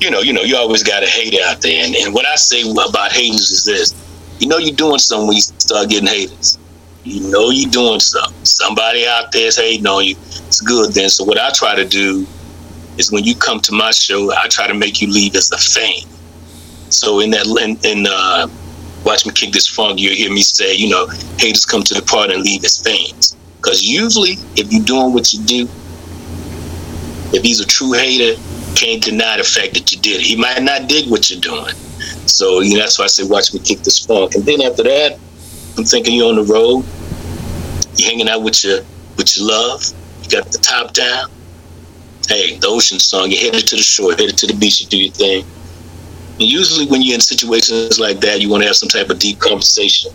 you know, you know, you always got a hater out there. And, and what I say about haters is this: you know, you're doing something when you start getting haters. You know, you're doing something. Somebody out there is hating on you. It's good then. So what I try to do is when you come to my show, I try to make you leave as a fan. So in that, in, in uh, watch me kick this funk, you hear me say, you know, haters come to the party and leave as fans. Because usually, if you're doing what you do, if he's a true hater, can't deny the fact that you did it. He might not dig what you're doing. So you know, that's why I say watch me kick this funk. And then after that, I'm thinking you're on the road, you're hanging out with your with your love, you got the top down. Hey, the ocean song, you're headed to the shore, headed to the beach, you do your thing. And usually when you're in situations like that, you want to have some type of deep conversation,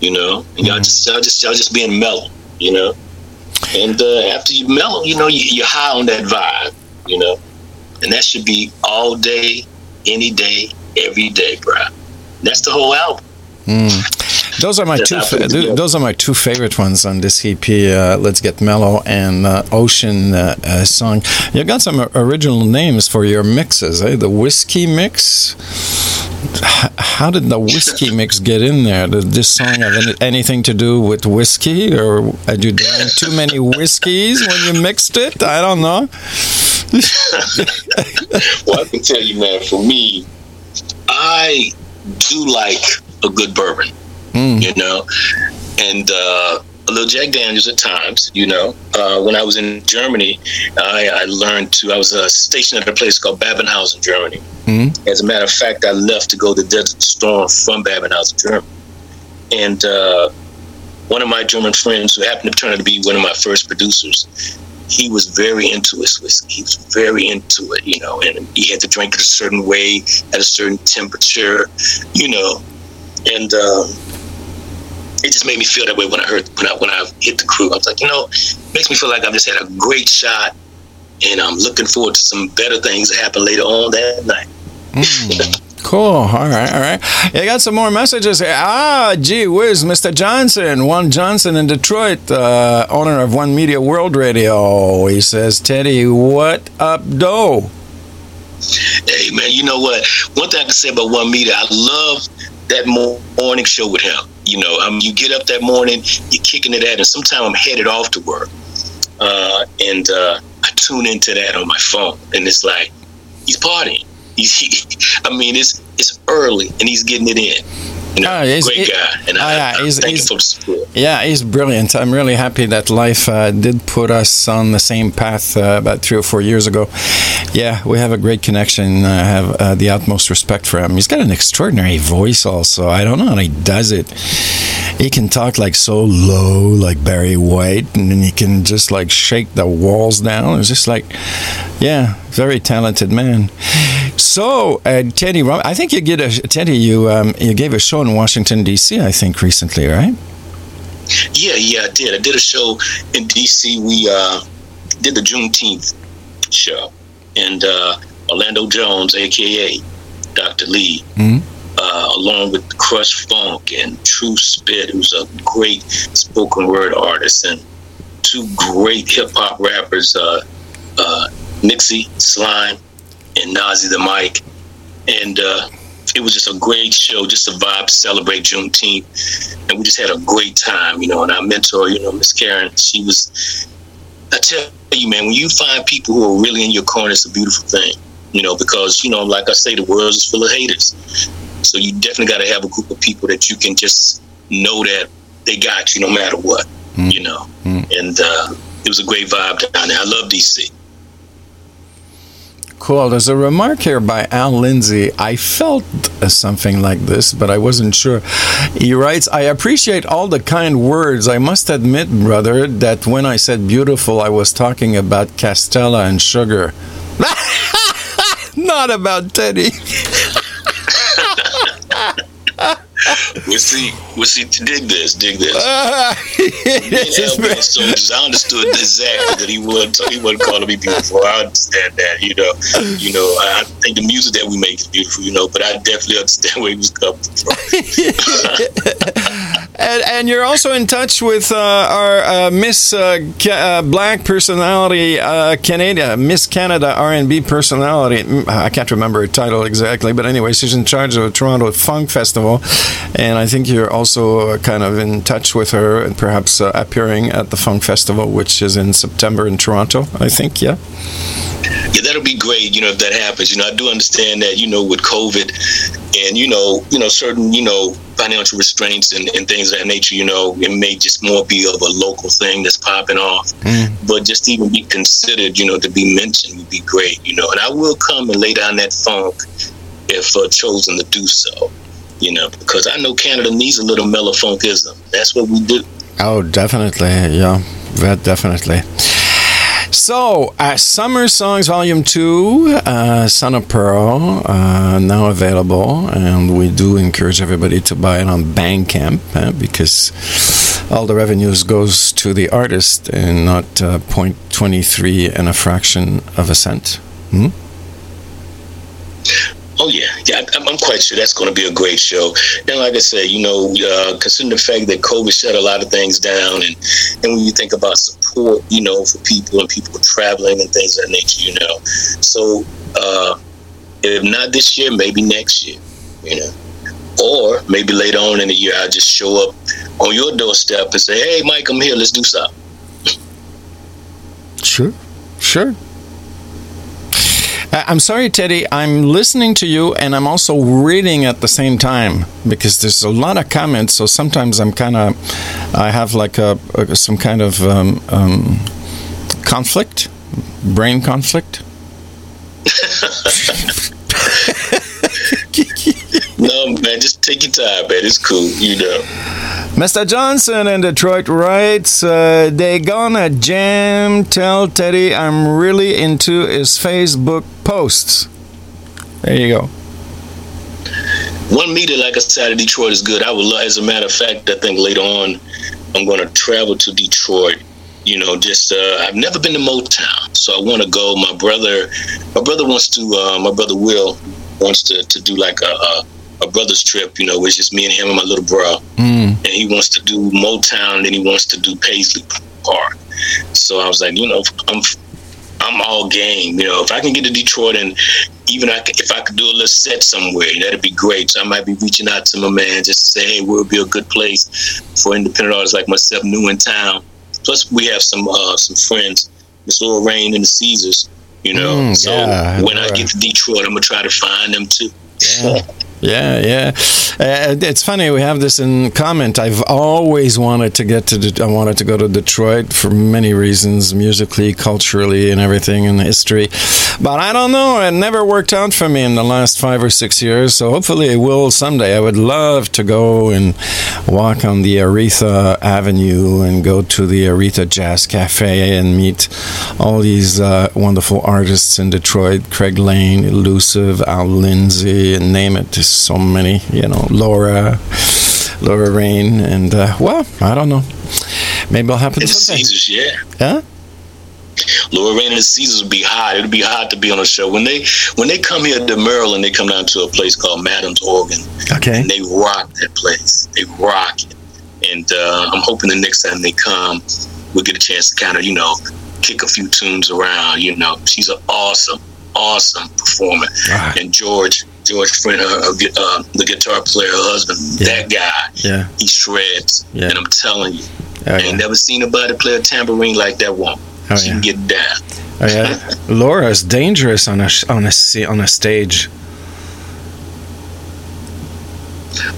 you know? And y'all just y'all just y'all just being mellow, you know? And uh, after you mellow, you know, you, you're high on that vibe, you know? And that should be all day, any day, every day, bro. That's the whole album. Mm. Those are my two. Fa- th- those are my two favorite ones on this EP. Uh, Let's get mellow and uh, Ocean uh, uh, song. You got some original names for your mixes, eh? The whiskey mix. H- How did the whiskey mix get in there? Did this song have any, anything to do with whiskey, or had you drank too many whiskeys when you mixed it? I don't know. well, I can tell you, man, for me, I do like a good bourbon, you know, and uh, a little Jack Daniels at times, you know. Uh, when I was in Germany, I, I learned to, I was uh, stationed at a place called Babenhausen, Germany. As a matter of fact, I left to go to Desert Storm from Babenhausen, Germany. And uh, one of my German friends, who happened to turn out to be one of my first producers, he was very into his whiskey. He was very into it, you know, and he had to drink it a certain way at a certain temperature, you know, and um, it just made me feel that way when I heard when I when I hit the crew. I was like, you know, it makes me feel like I've just had a great shot, and I'm looking forward to some better things that happen later on that night. Cool. All right. All right. You got some more messages here. Ah, gee whiz, Mr. Johnson, One Johnson in Detroit, uh, owner of One Media World Radio. He says, Tedi, what up, doe? Hey man, you know what? One thing I can say about One Media, I love that morning show with him. You know, I mean, you get up that morning, you're kicking it at, and sometimes I'm headed off to work, uh, and uh, I tune into that on my phone, and it's like he's partying. He's, he, I mean, it's it's early, and he's getting it in. You know, Ah, he's- great he- guy, and ah, I, yeah, I he's- thank he's- you for the support. Yeah, he's brilliant. I'm really happy that life uh, did put us on the same path uh, about three or four years ago. Yeah, we have a great connection. I have uh, the utmost respect for him. He's got an extraordinary voice, also. I don't know how he does it. He can talk like so low, like Barry White, and then he can just like shake the walls down. It's just like, yeah, very talented man. So, uh, Tedi, I think you get a Tedi. You um, you gave a show in Washington D.C. I think recently, right? Yeah, yeah, I did. I did a show in DC. We uh, did the Juneteenth show, and uh, Orlando Jones, aka Dr. Lee, uh, along with Crush Funk and True Spit, who's a great spoken word artist, and two great hip hop rappers, uh, uh, Nixie Slime and Nazi the Mic, and uh, it was just a great show, just a vibe to celebrate Juneteenth, and we just had a great time, you know. And our mentor, you know, Miss Karen, she was. I tell you, man, when you find people who are really in your corner, it's a beautiful thing, you know. Because you know, like I say, the world is full of haters, so you definitely got to have a group of people that you can just know that they got you no matter what, you know. And uh, it was a great vibe down there. I love DC. Cool. There's a remark here by Al Lindsay. I felt something like this, but I wasn't sure. He writes, I appreciate all the kind words. I must admit, brother, that when I said beautiful, I was talking about Castella and sugar. Not about Tedi. We'll see. We'll see. Dig this. Dig this. is being soldiers. I understood exactly that he wasn't. He wasn't calling me beautiful. I understand that. You know. You know. I think the music that we make is beautiful. You know. But I definitely understand where he was coming from. and, and you're also in touch with uh, our uh, Miss uh, Ca- uh, Black personality, Canada, Miss Canada R&B personality. Mm, I can't remember her title exactly, but anyway, she's in charge of Toronto Funk Festival, and I think you're also kind of in touch with her and perhaps appearing at the Funk Festival, which is in September in Toronto. I think, yeah. yeah, that'll be great. You know, if that happens. You know, I do understand that. You know, with COVID, and you know, you know, certain you know financial restraints and, and things of that nature. You know, it may just more be of a local thing that's popping off. But just even be considered, you know, to be mentioned would be great. You know, and I will come and lay down that funk if uh, chosen to do so. You know, because I know Canada needs a little mellow funkism. That's what we do. Oh, definitely. Yeah, that definitely. So, uh, Summer Songs Volume 2, uh, Son of Pearl, uh, now available. And we do encourage everybody to buy it on Bandcamp uh, because all the revenues goes to the artist and not uh, 0.23 and a fraction of a cent. Hmm? Oh yeah, yeah. I'm, quite sure that's going to be a great show. And like I said, you know, uh, considering the fact that COVID shut a lot of things down, and and when you think about support, you know, for people and people traveling and things of that nature, you know, so uh, if not this year, maybe next year, you know, or maybe later on in the year, I'll just show up on your doorstep and say, "Hey, Mike, I'm here. Let's do something." Sure, sure. I- I'm sorry, Tedi. I'm listening to you and I'm also reading at the same time because there's a lot of comments. So sometimes I'm kind of, I have like a, a some kind of um, um, conflict, brain conflict. no, man, just take your time, man. It's cool, you know. Mr. Johnson in Detroit writes, uh, they gonna jam. Tell Tedi I'm really into his Facebook posts. There you go. One Media, like I said, Detroit is good. I would love, as a matter of fact, I think later on I'm going to travel to Detroit. You know, just uh, I've never been to Motown, so I want to go. My brother, my brother wants to. Uh, my brother Will wants to, to do like a, a a brother's trip. You know, which is me and him and my little bro, and he wants to do Motown, and then he wants to do Paisley Park. So I was like, you know, I'm I'm all game. You know, if I can get to Detroit and even I, if I could do a little set somewhere, that'd be great. So I might be reaching out to my man just to say, hey, would be a good place for independent artists like myself, new in town. Plus, we have some uh, some friends, Miss Laura Rain and the Caesars. You know, Mm, so yeah, when I get to Detroit, I'm gonna try to find them too. Yeah, yeah. Uh, it's funny we have this in comment. I've always wanted to get to. Det- I wanted to go to Detroit for many reasons, musically, culturally, and everything in history. But I don't know. It never worked out for me in the last five or six years. So hopefully it will someday. I would love to go and walk on the Aretha Avenue and go to the Aretha Jazz Cafe and meet all these uh, wonderful artists in Detroit: Craig Lane, Elusive, Al Lindsay, and name it. So many. You know, Laura, Laura Rain, and uh, well, I don't know. Maybe it'll happen the someday. Caesars, yeah. Huh? Laura Rain and the Caesars would be hot. It'd be hot to be on a show when they when they come here to Maryland. They come down to a place called Madam's Organ. Okay. And they rock that place. They rock it. And uh, I'm hoping the next time they come, we'll get a chance to kind of you know kick a few tunes around. You know, she's awesome, awesome performer. And George. George Friend, her, uh, the guitar player, her husband, that guy, Yeah. he shreds. Yeah. And I'm telling you, Oh, I yeah. ain't never seen nobody play a tambourine like that woman. Oh, she yeah. can get down. Oh, yeah. Laura's dangerous on a on a on a stage.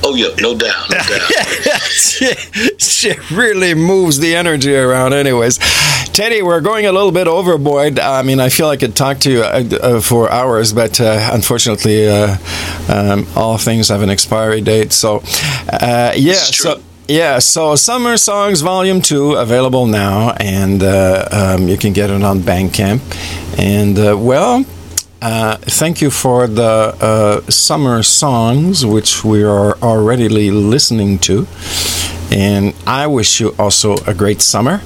Oh yeah, no doubt, no doubt. she, she really moves the energy around, anyways. Tedi, we're going a little bit overboard. I mean, I feel I could talk to you uh, uh, for hours, but uh, unfortunately, uh, um, all things have an expiry date. So, uh, yeah, so. Yeah, so Summer Songs Volume 2 available now, and uh, um, you can get it on Bandcamp. And, uh, well, uh, thank you for the uh, summer songs, which we are already listening to. And I wish you also a great summer.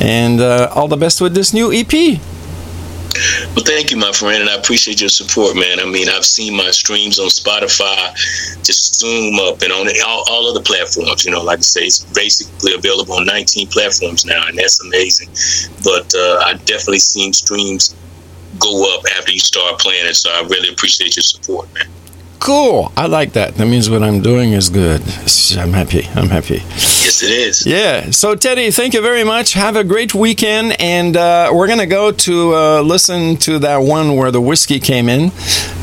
And uh, all the best with this new EP. Well, thank you, my friend, and I appreciate your support, man. I mean, I've seen my streams on Spotify just zoom up and on all, all other platforms. You know, like I say, it's basically available on 19 platforms now, and that's amazing. But uh, I definitely seen streams go up after you start playing it, so I really appreciate your support, man. Cool. I like that. That means what I'm doing is good. I'm happy. I'm happy. Yes, it is. Yeah. So, Tedi, thank you very much. Have a great weekend. And uh, we're going to go to uh, listen to that one where the whiskey came in.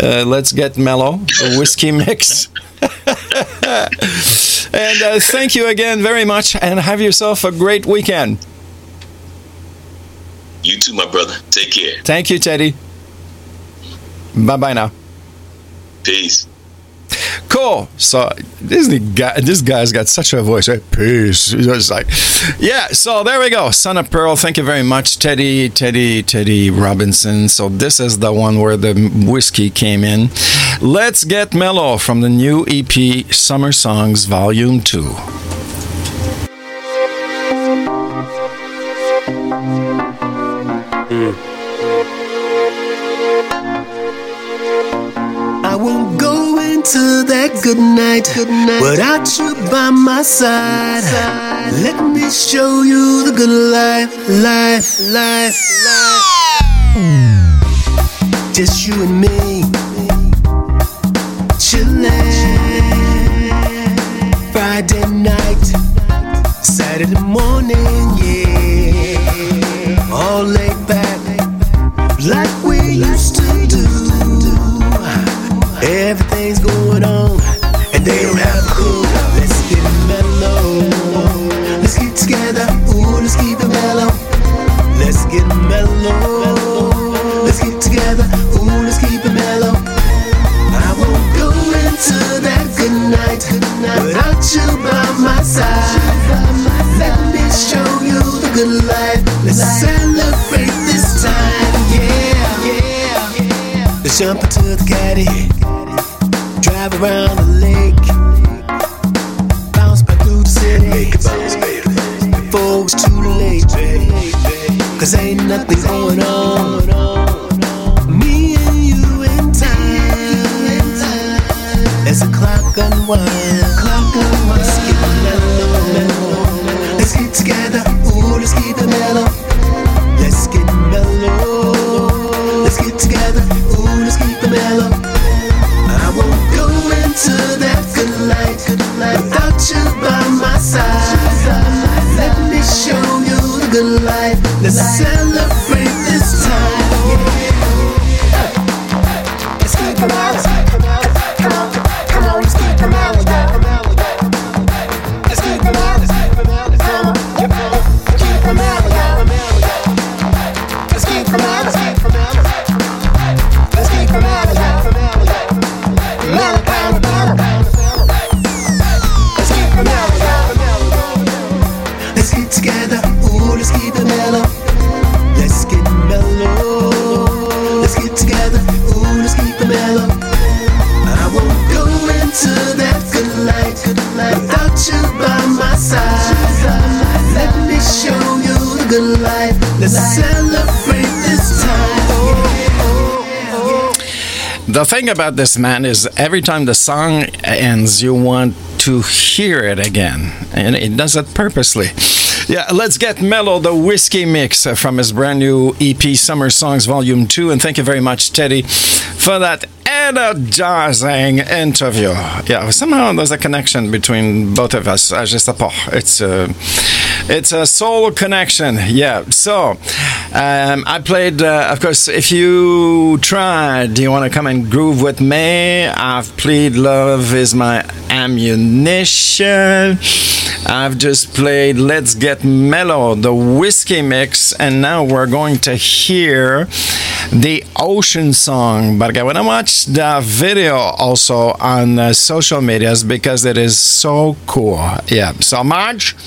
Uh, let's get mellow, the whiskey mix. and uh, thank you again very much. And have yourself a great weekend. You too, my brother. Take care. Thank you, Tedi. Bye bye now. Peace. Cool. So this guy, this guy's got such a voice. Right? Peace. Just like, yeah. So there we go. Son of Pearl. Thank you very much, Tedi, Tedi, Tedi Robinson. So this is the one where the whiskey came in. Let's get mellow from the new EP, Summer Songs Volume Two. Into that good night, good night. without you by my side. Let me show you the good life, life, life, life. Just you and me, chillin'. Friday night, Saturday morning, life. Let's celebrate this time. Yeah, yeah. Let's jump into the caddy. Drive around the lake. Bounce back through the city. Make it bounce, baby. Before it's too late. Cause ain't nothing going on. Me and you in time. As the clock unwind. Clock unwind. Life. The thing about this man is every time the song ends, you want to hear it again, and it does it purposely. Yeah, let's get Mellow, the whiskey mix uh, from his brand new EP, Summer Songs Volume 2. And thank you very much, Tedi, for that energizing interview. Yeah, somehow there's a connection between both of us. I just. It's a, it's a soul connection. Yeah. So um, I played, uh, of course, if you tried, do you want to come and groove with me? I've played Love is My Ammunition. I've just played Let's Get Mellow, the whiskey mix, and now we're going to hear the Ocean Song. But I want to watch the video also on uh, social medias because it is so cool. Yeah. So, Marge,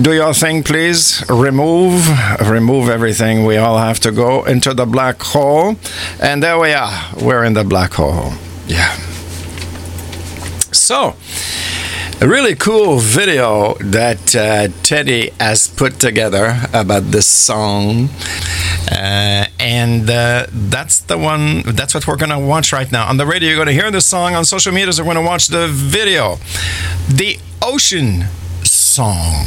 do your thing, please. Remove, remove everything. We all have to go into the black hole. And there we are. We're in the black hole. Yeah. So, a really cool video that uh, Tedi has put together about this song. Uh, and uh, that's the one, that's what we're going to watch right now. On the radio, you're going to hear the song. On social media, we're going to watch the video. The Ocean Song.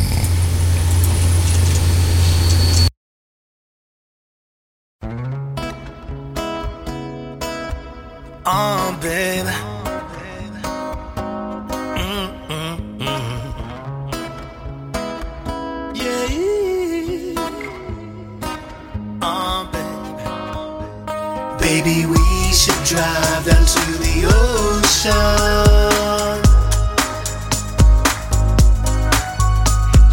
Oh, baby. Baby, we should drive down to the ocean.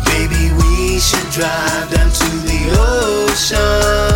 Baby, we should drive down to the ocean.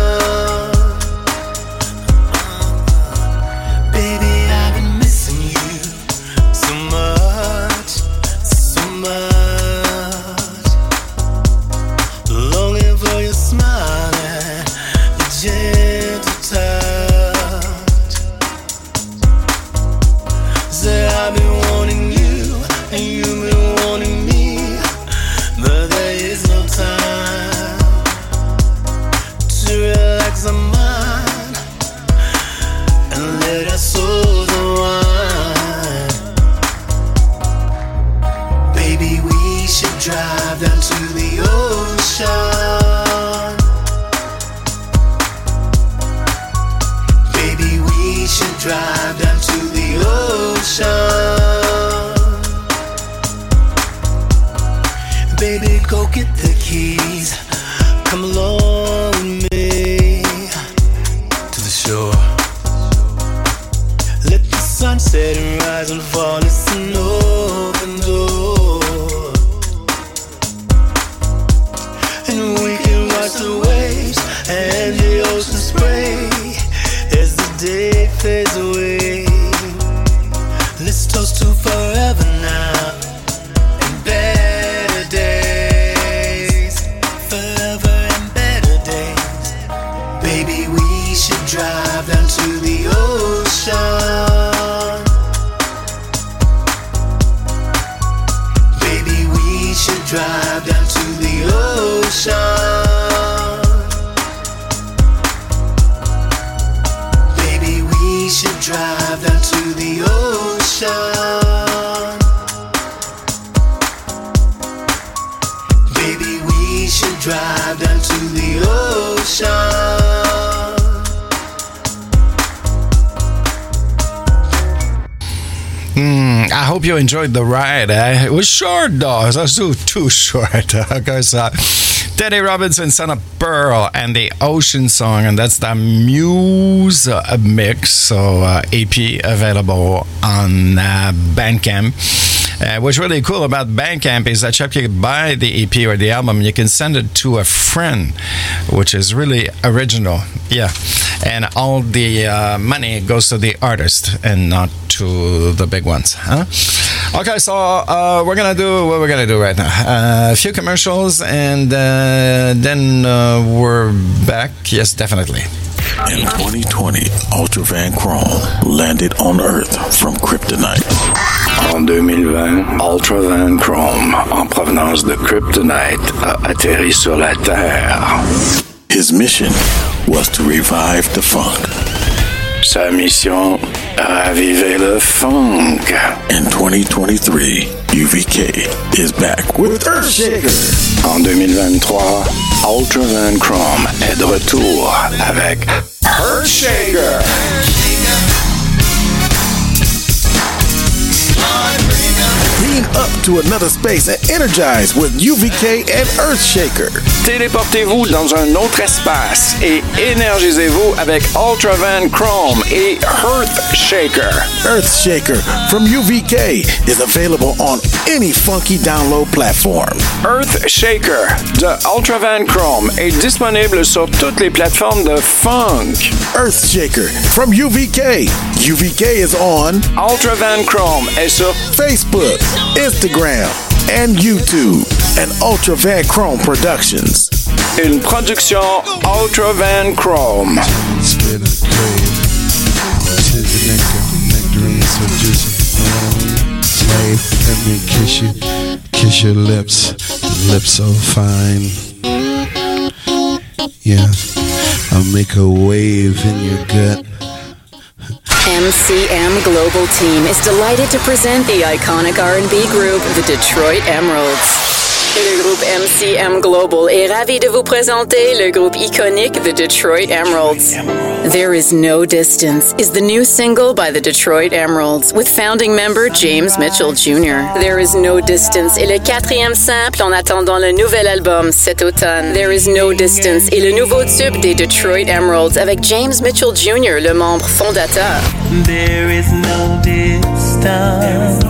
Hope you enjoyed the ride. Eh? It was short, though. It was too, too short. Because uh, Tedi Robinson, Son of Pearl, and the Ocean Song, and that's the Muse mix. So, uh, EP available on uh, Bandcamp. Uh, what's really cool about Bandcamp is that after you buy the EP or the album, you can send it to a friend, which is really original. Yeah. And all the uh, money goes to the artist and not to the big ones. Huh? Okay, so uh, we're gonna do what we're gonna do right now. Uh, a few commercials, and uh, then uh, we're back. Yes, definitely. In 2020, Ultra Van Chrome landed on Earth from Kryptonite. En 2020, Ultra Van Chrome, en provenance de Kryptonite, a atterri sur la Terre. His mission was to revive the funk. Sa mission, Ravivez le funk. In 2023, UVK is back with Earthshaker. En 2023, Ultra Van Chrome est de retour avec Earthshaker. Beam up to another space and energize with UVK and Earthshaker. Téléportez-vous dans un autre espace et énergisez-vous avec Ultra Van Chrome et Earthshaker. Earthshaker from UVK is available on any funky download platform. Earthshaker de Ultra Van Chrome est disponible sur toutes les plateformes de funk. Earthshaker from UVK. UVK is on Ultra Van Chrome est sur Facebook, Instagram, and YouTube. And Ultra Van Chrome Productions. Une production Ultra Van Chrome. Spit a grave. Tis the nectar, nectarine so juicy. Um, slave, let me kiss you, kiss your lips, lips so fine. Yeah, I'll make a wave in your gut. MCM Global Team is delighted to present the iconic R&B group, the Detroit Emeralds. MCM Global est ravi de vous présenter le groupe iconique The Detroit Emeralds. There Is No Distance is the new single by the Detroit Emeralds with founding member James Mitchell Jr. There Is No Distance est le quatrième simple en attendant le nouvel album cet automne. There Is No Distance est le nouveau tube des Detroit Emeralds avec James Mitchell Jr., le membre fondateur. There is no distance.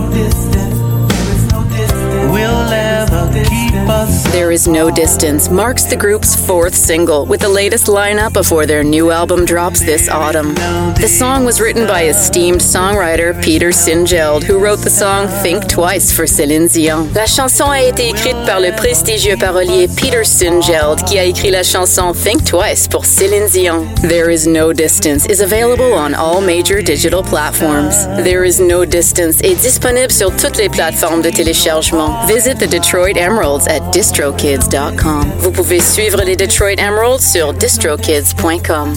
Will ever keep us. There Is No Distance marks the group's fourth single with the latest lineup before their new album drops this autumn. The song was written by esteemed songwriter Peter Sinfield, who wrote the song Think Twice for Céline Dion. La chanson a été écrite par le prestigieux parolier Peter Sinfield, qui a écrit la chanson Think Twice pour Céline Dion. There Is No Distance is available on all major digital platforms. There Is No Distance est disponible sur toutes les plateformes de téléchargement. Visit the Detroit Emeralds at distrokids.com. Vous pouvez suivre les Detroit Emeralds sur distrokids.com.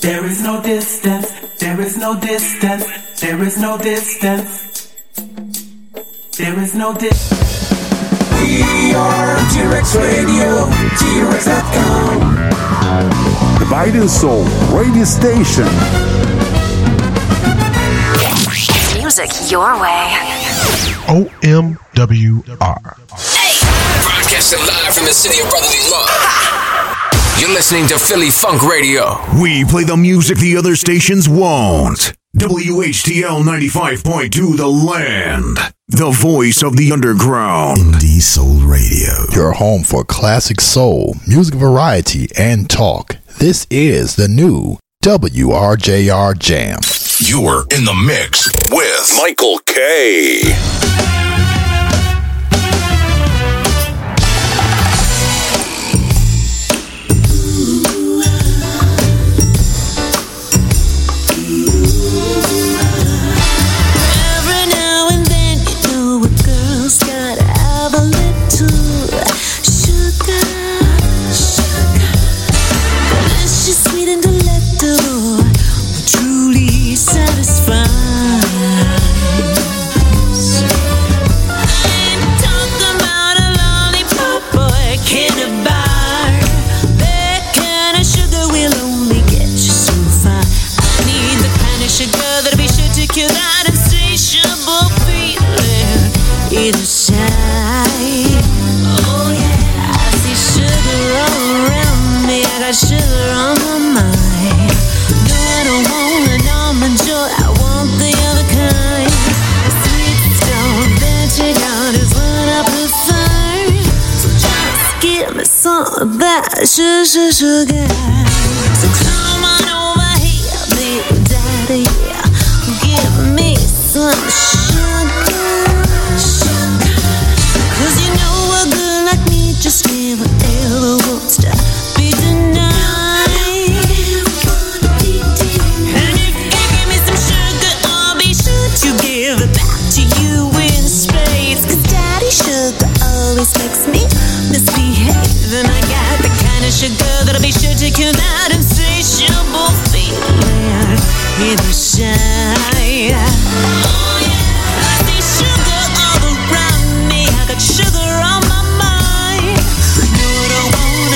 There is no distance. There is no distance. There is no distance. There is no distance. We are T-Rex Radio, T-Rex.com. The Biden Soul radio station. Music your way. OMWR. Broadcasting live from the city of brotherly love. You're listening to Philly Funk Radio. We play the music the other stations won't. WHTL 95.2 The Land. The voice of the underground. Indie Soul Radio. Your home for classic soul, music variety, and talk. This is the new WRJR Jam. You're in the mix with Michael K. that sugar, girl that'll be sure to kill that insatiable feeling in. Oh, yeah. Sugar all around me. I got sugar on my mind. I want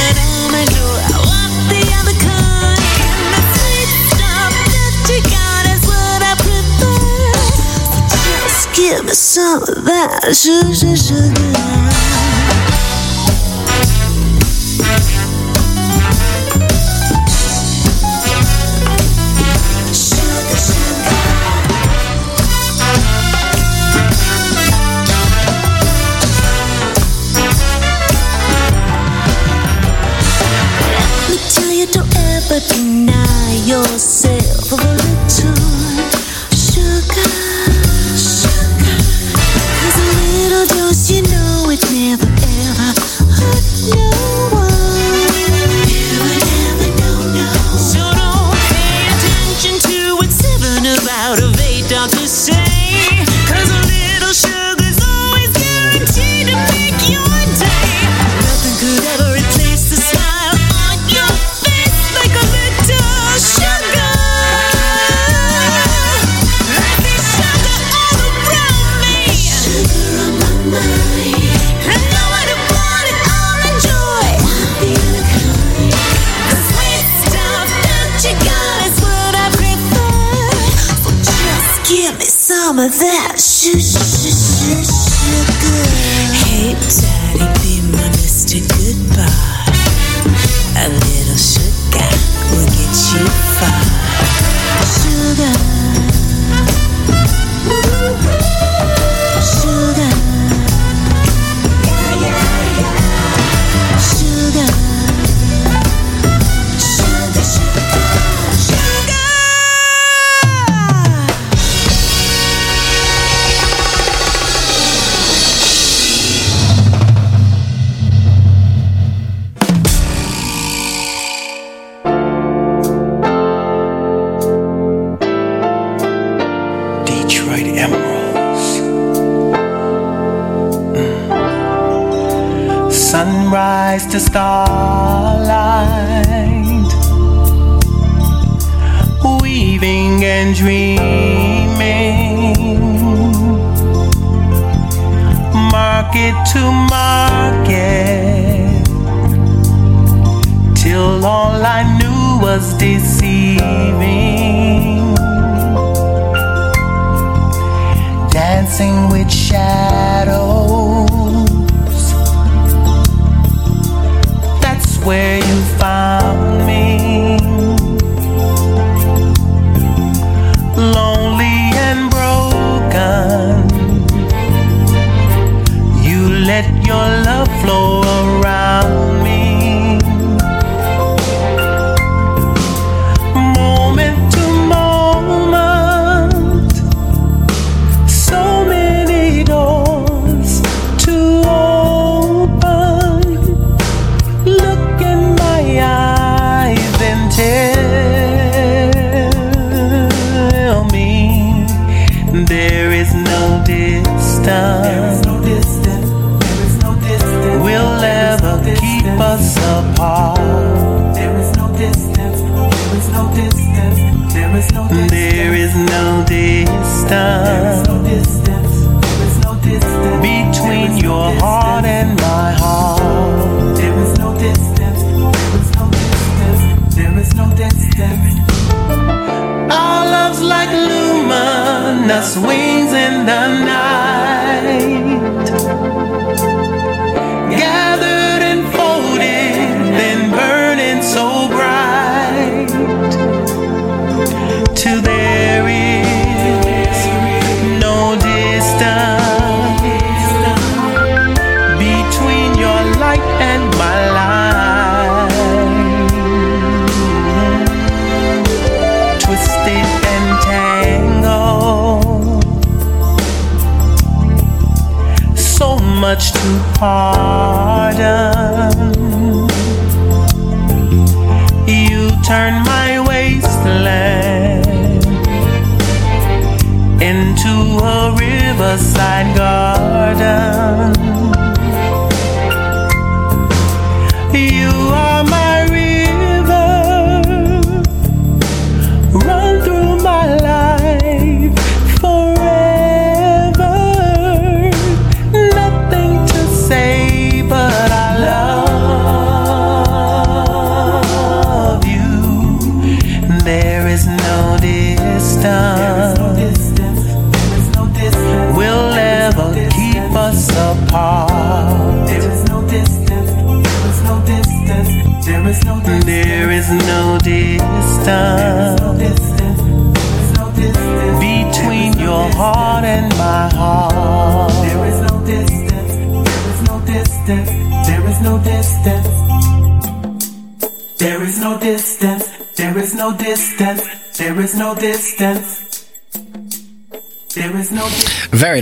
I want the other kind. The sweet stuff that you got is what I prefer. So just give me some of that sugar, sugar. Some of that su- su- su- sugar. Hey,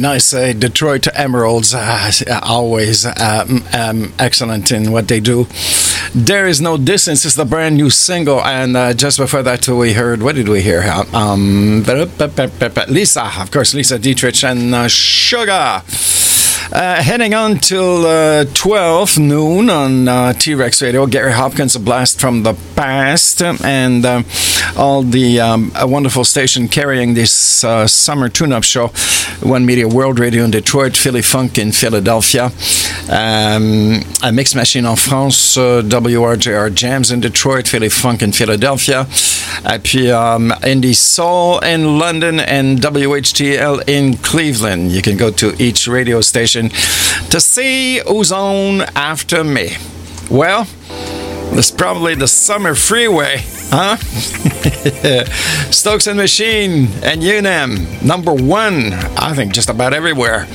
I say uh, Detroit Emeralds are always um, um, excellent in what they do. There is no distance is the brand new single, and uh, just before that we heard what did we hear? Um, Lisa, of course, Lisa Dietrich and uh, Sugar. Uh, heading on till uh, 12 noon on uh, T Rex Radio, Gary Hopkins, A Blast from the Past, and um, all the um, wonderful station carrying this summer tune up show one Media World Radio in Detroit, Philly Funk in Philadelphia, um, a Mix Machine en France, uh, WRJR Jams in Detroit, Philly Funk in Philadelphia, et puis um, Indie Soul in London and WHTL in Cleveland. You can go to each radio station to see who's on after me. Well, it's probably the summer freeway. Huh? Stokes and Machine and UNAM, number one, I think just about everywhere.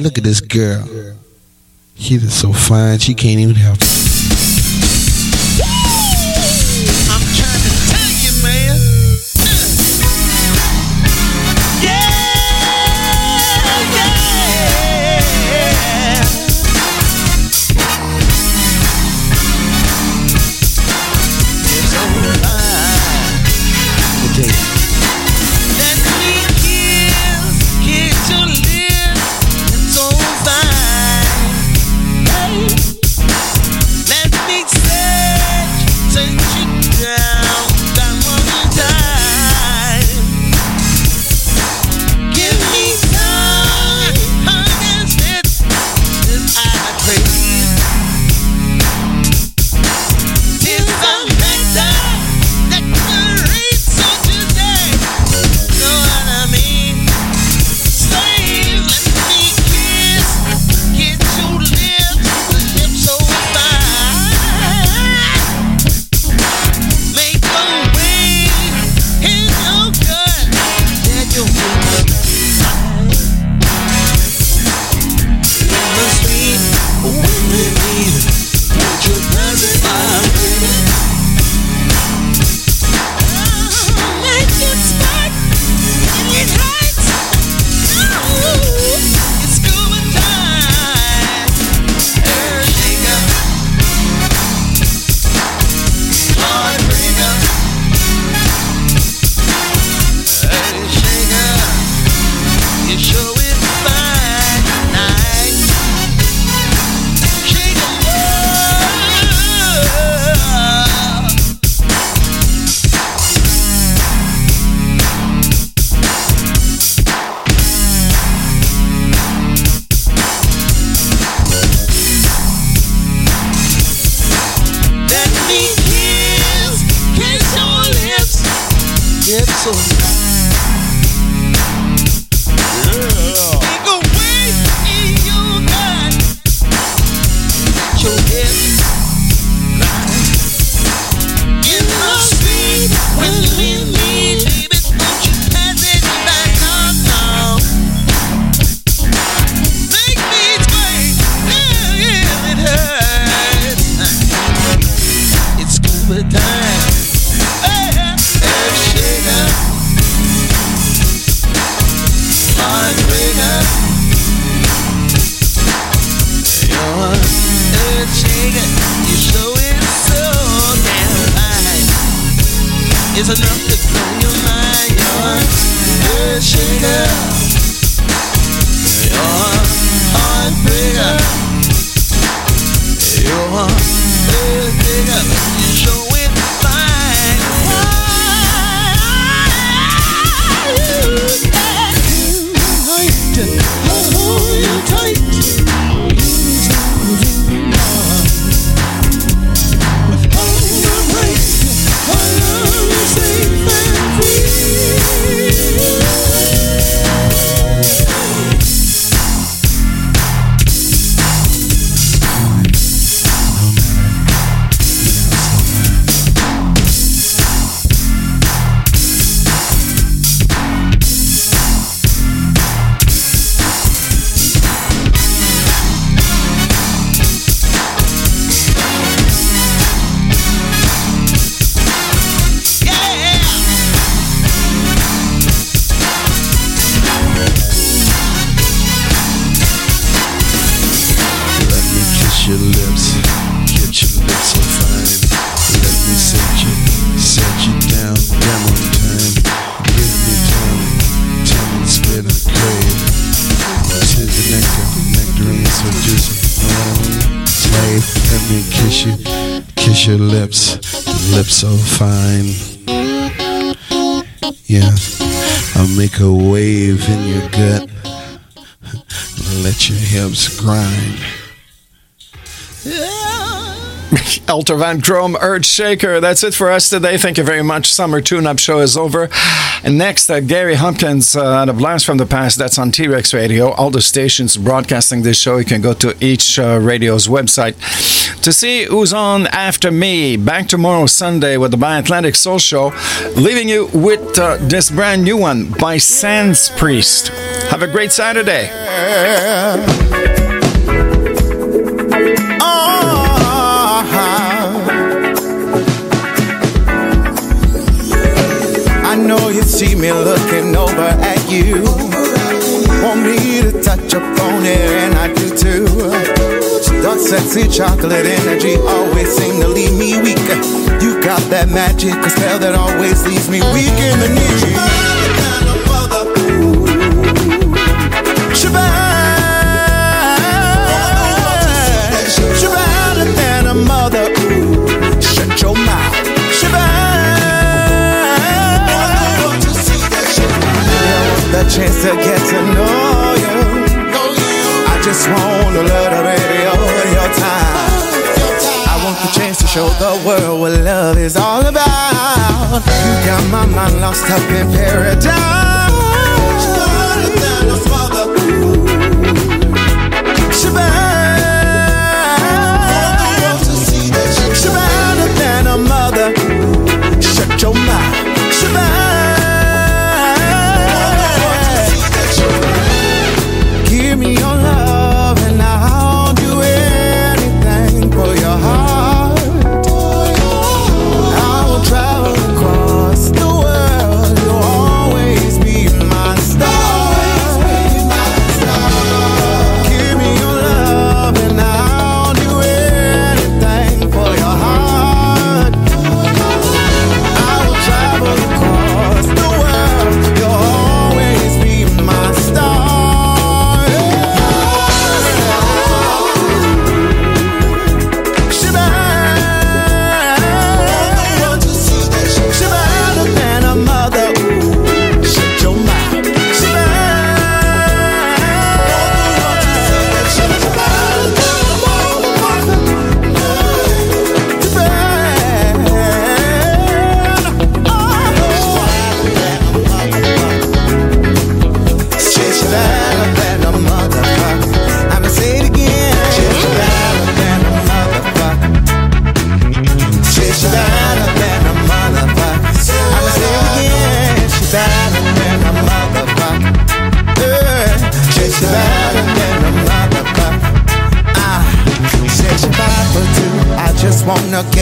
look at this girl. She is so fine. She can't even have Van Chrome, Earth Shaker. That's it for us today. Thank you very much. Summer Tune Up Show is over. And next, uh, Gary Humpkins uh, a blast from the past. That's on T Rex Radio. All the stations broadcasting this show, you can go to each uh, radio's website to see who's on after me. Back tomorrow, Sunday, with the By Atlantic Soul Show. Leaving you with uh, this brand new one by Sans Priest. Have a great Saturday. See me looking over at you. Want me to touch upon it, and I do too. Dark, sexy chocolate energy always seem to leave me weak. You got that magical spell that always leaves me weak in the knee. Shabbat, Shabbat than a mother. Ooh, shut your mouth. Chance to get to know you. I just want a little radio of your time. I want the chance to show the world what love is all about. You got my mind lost up in paradise.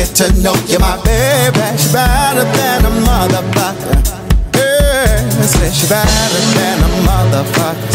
Get to know you, my baby. Shabbat than a motherfucker. Yeah, say Shabbat than a motherfucker.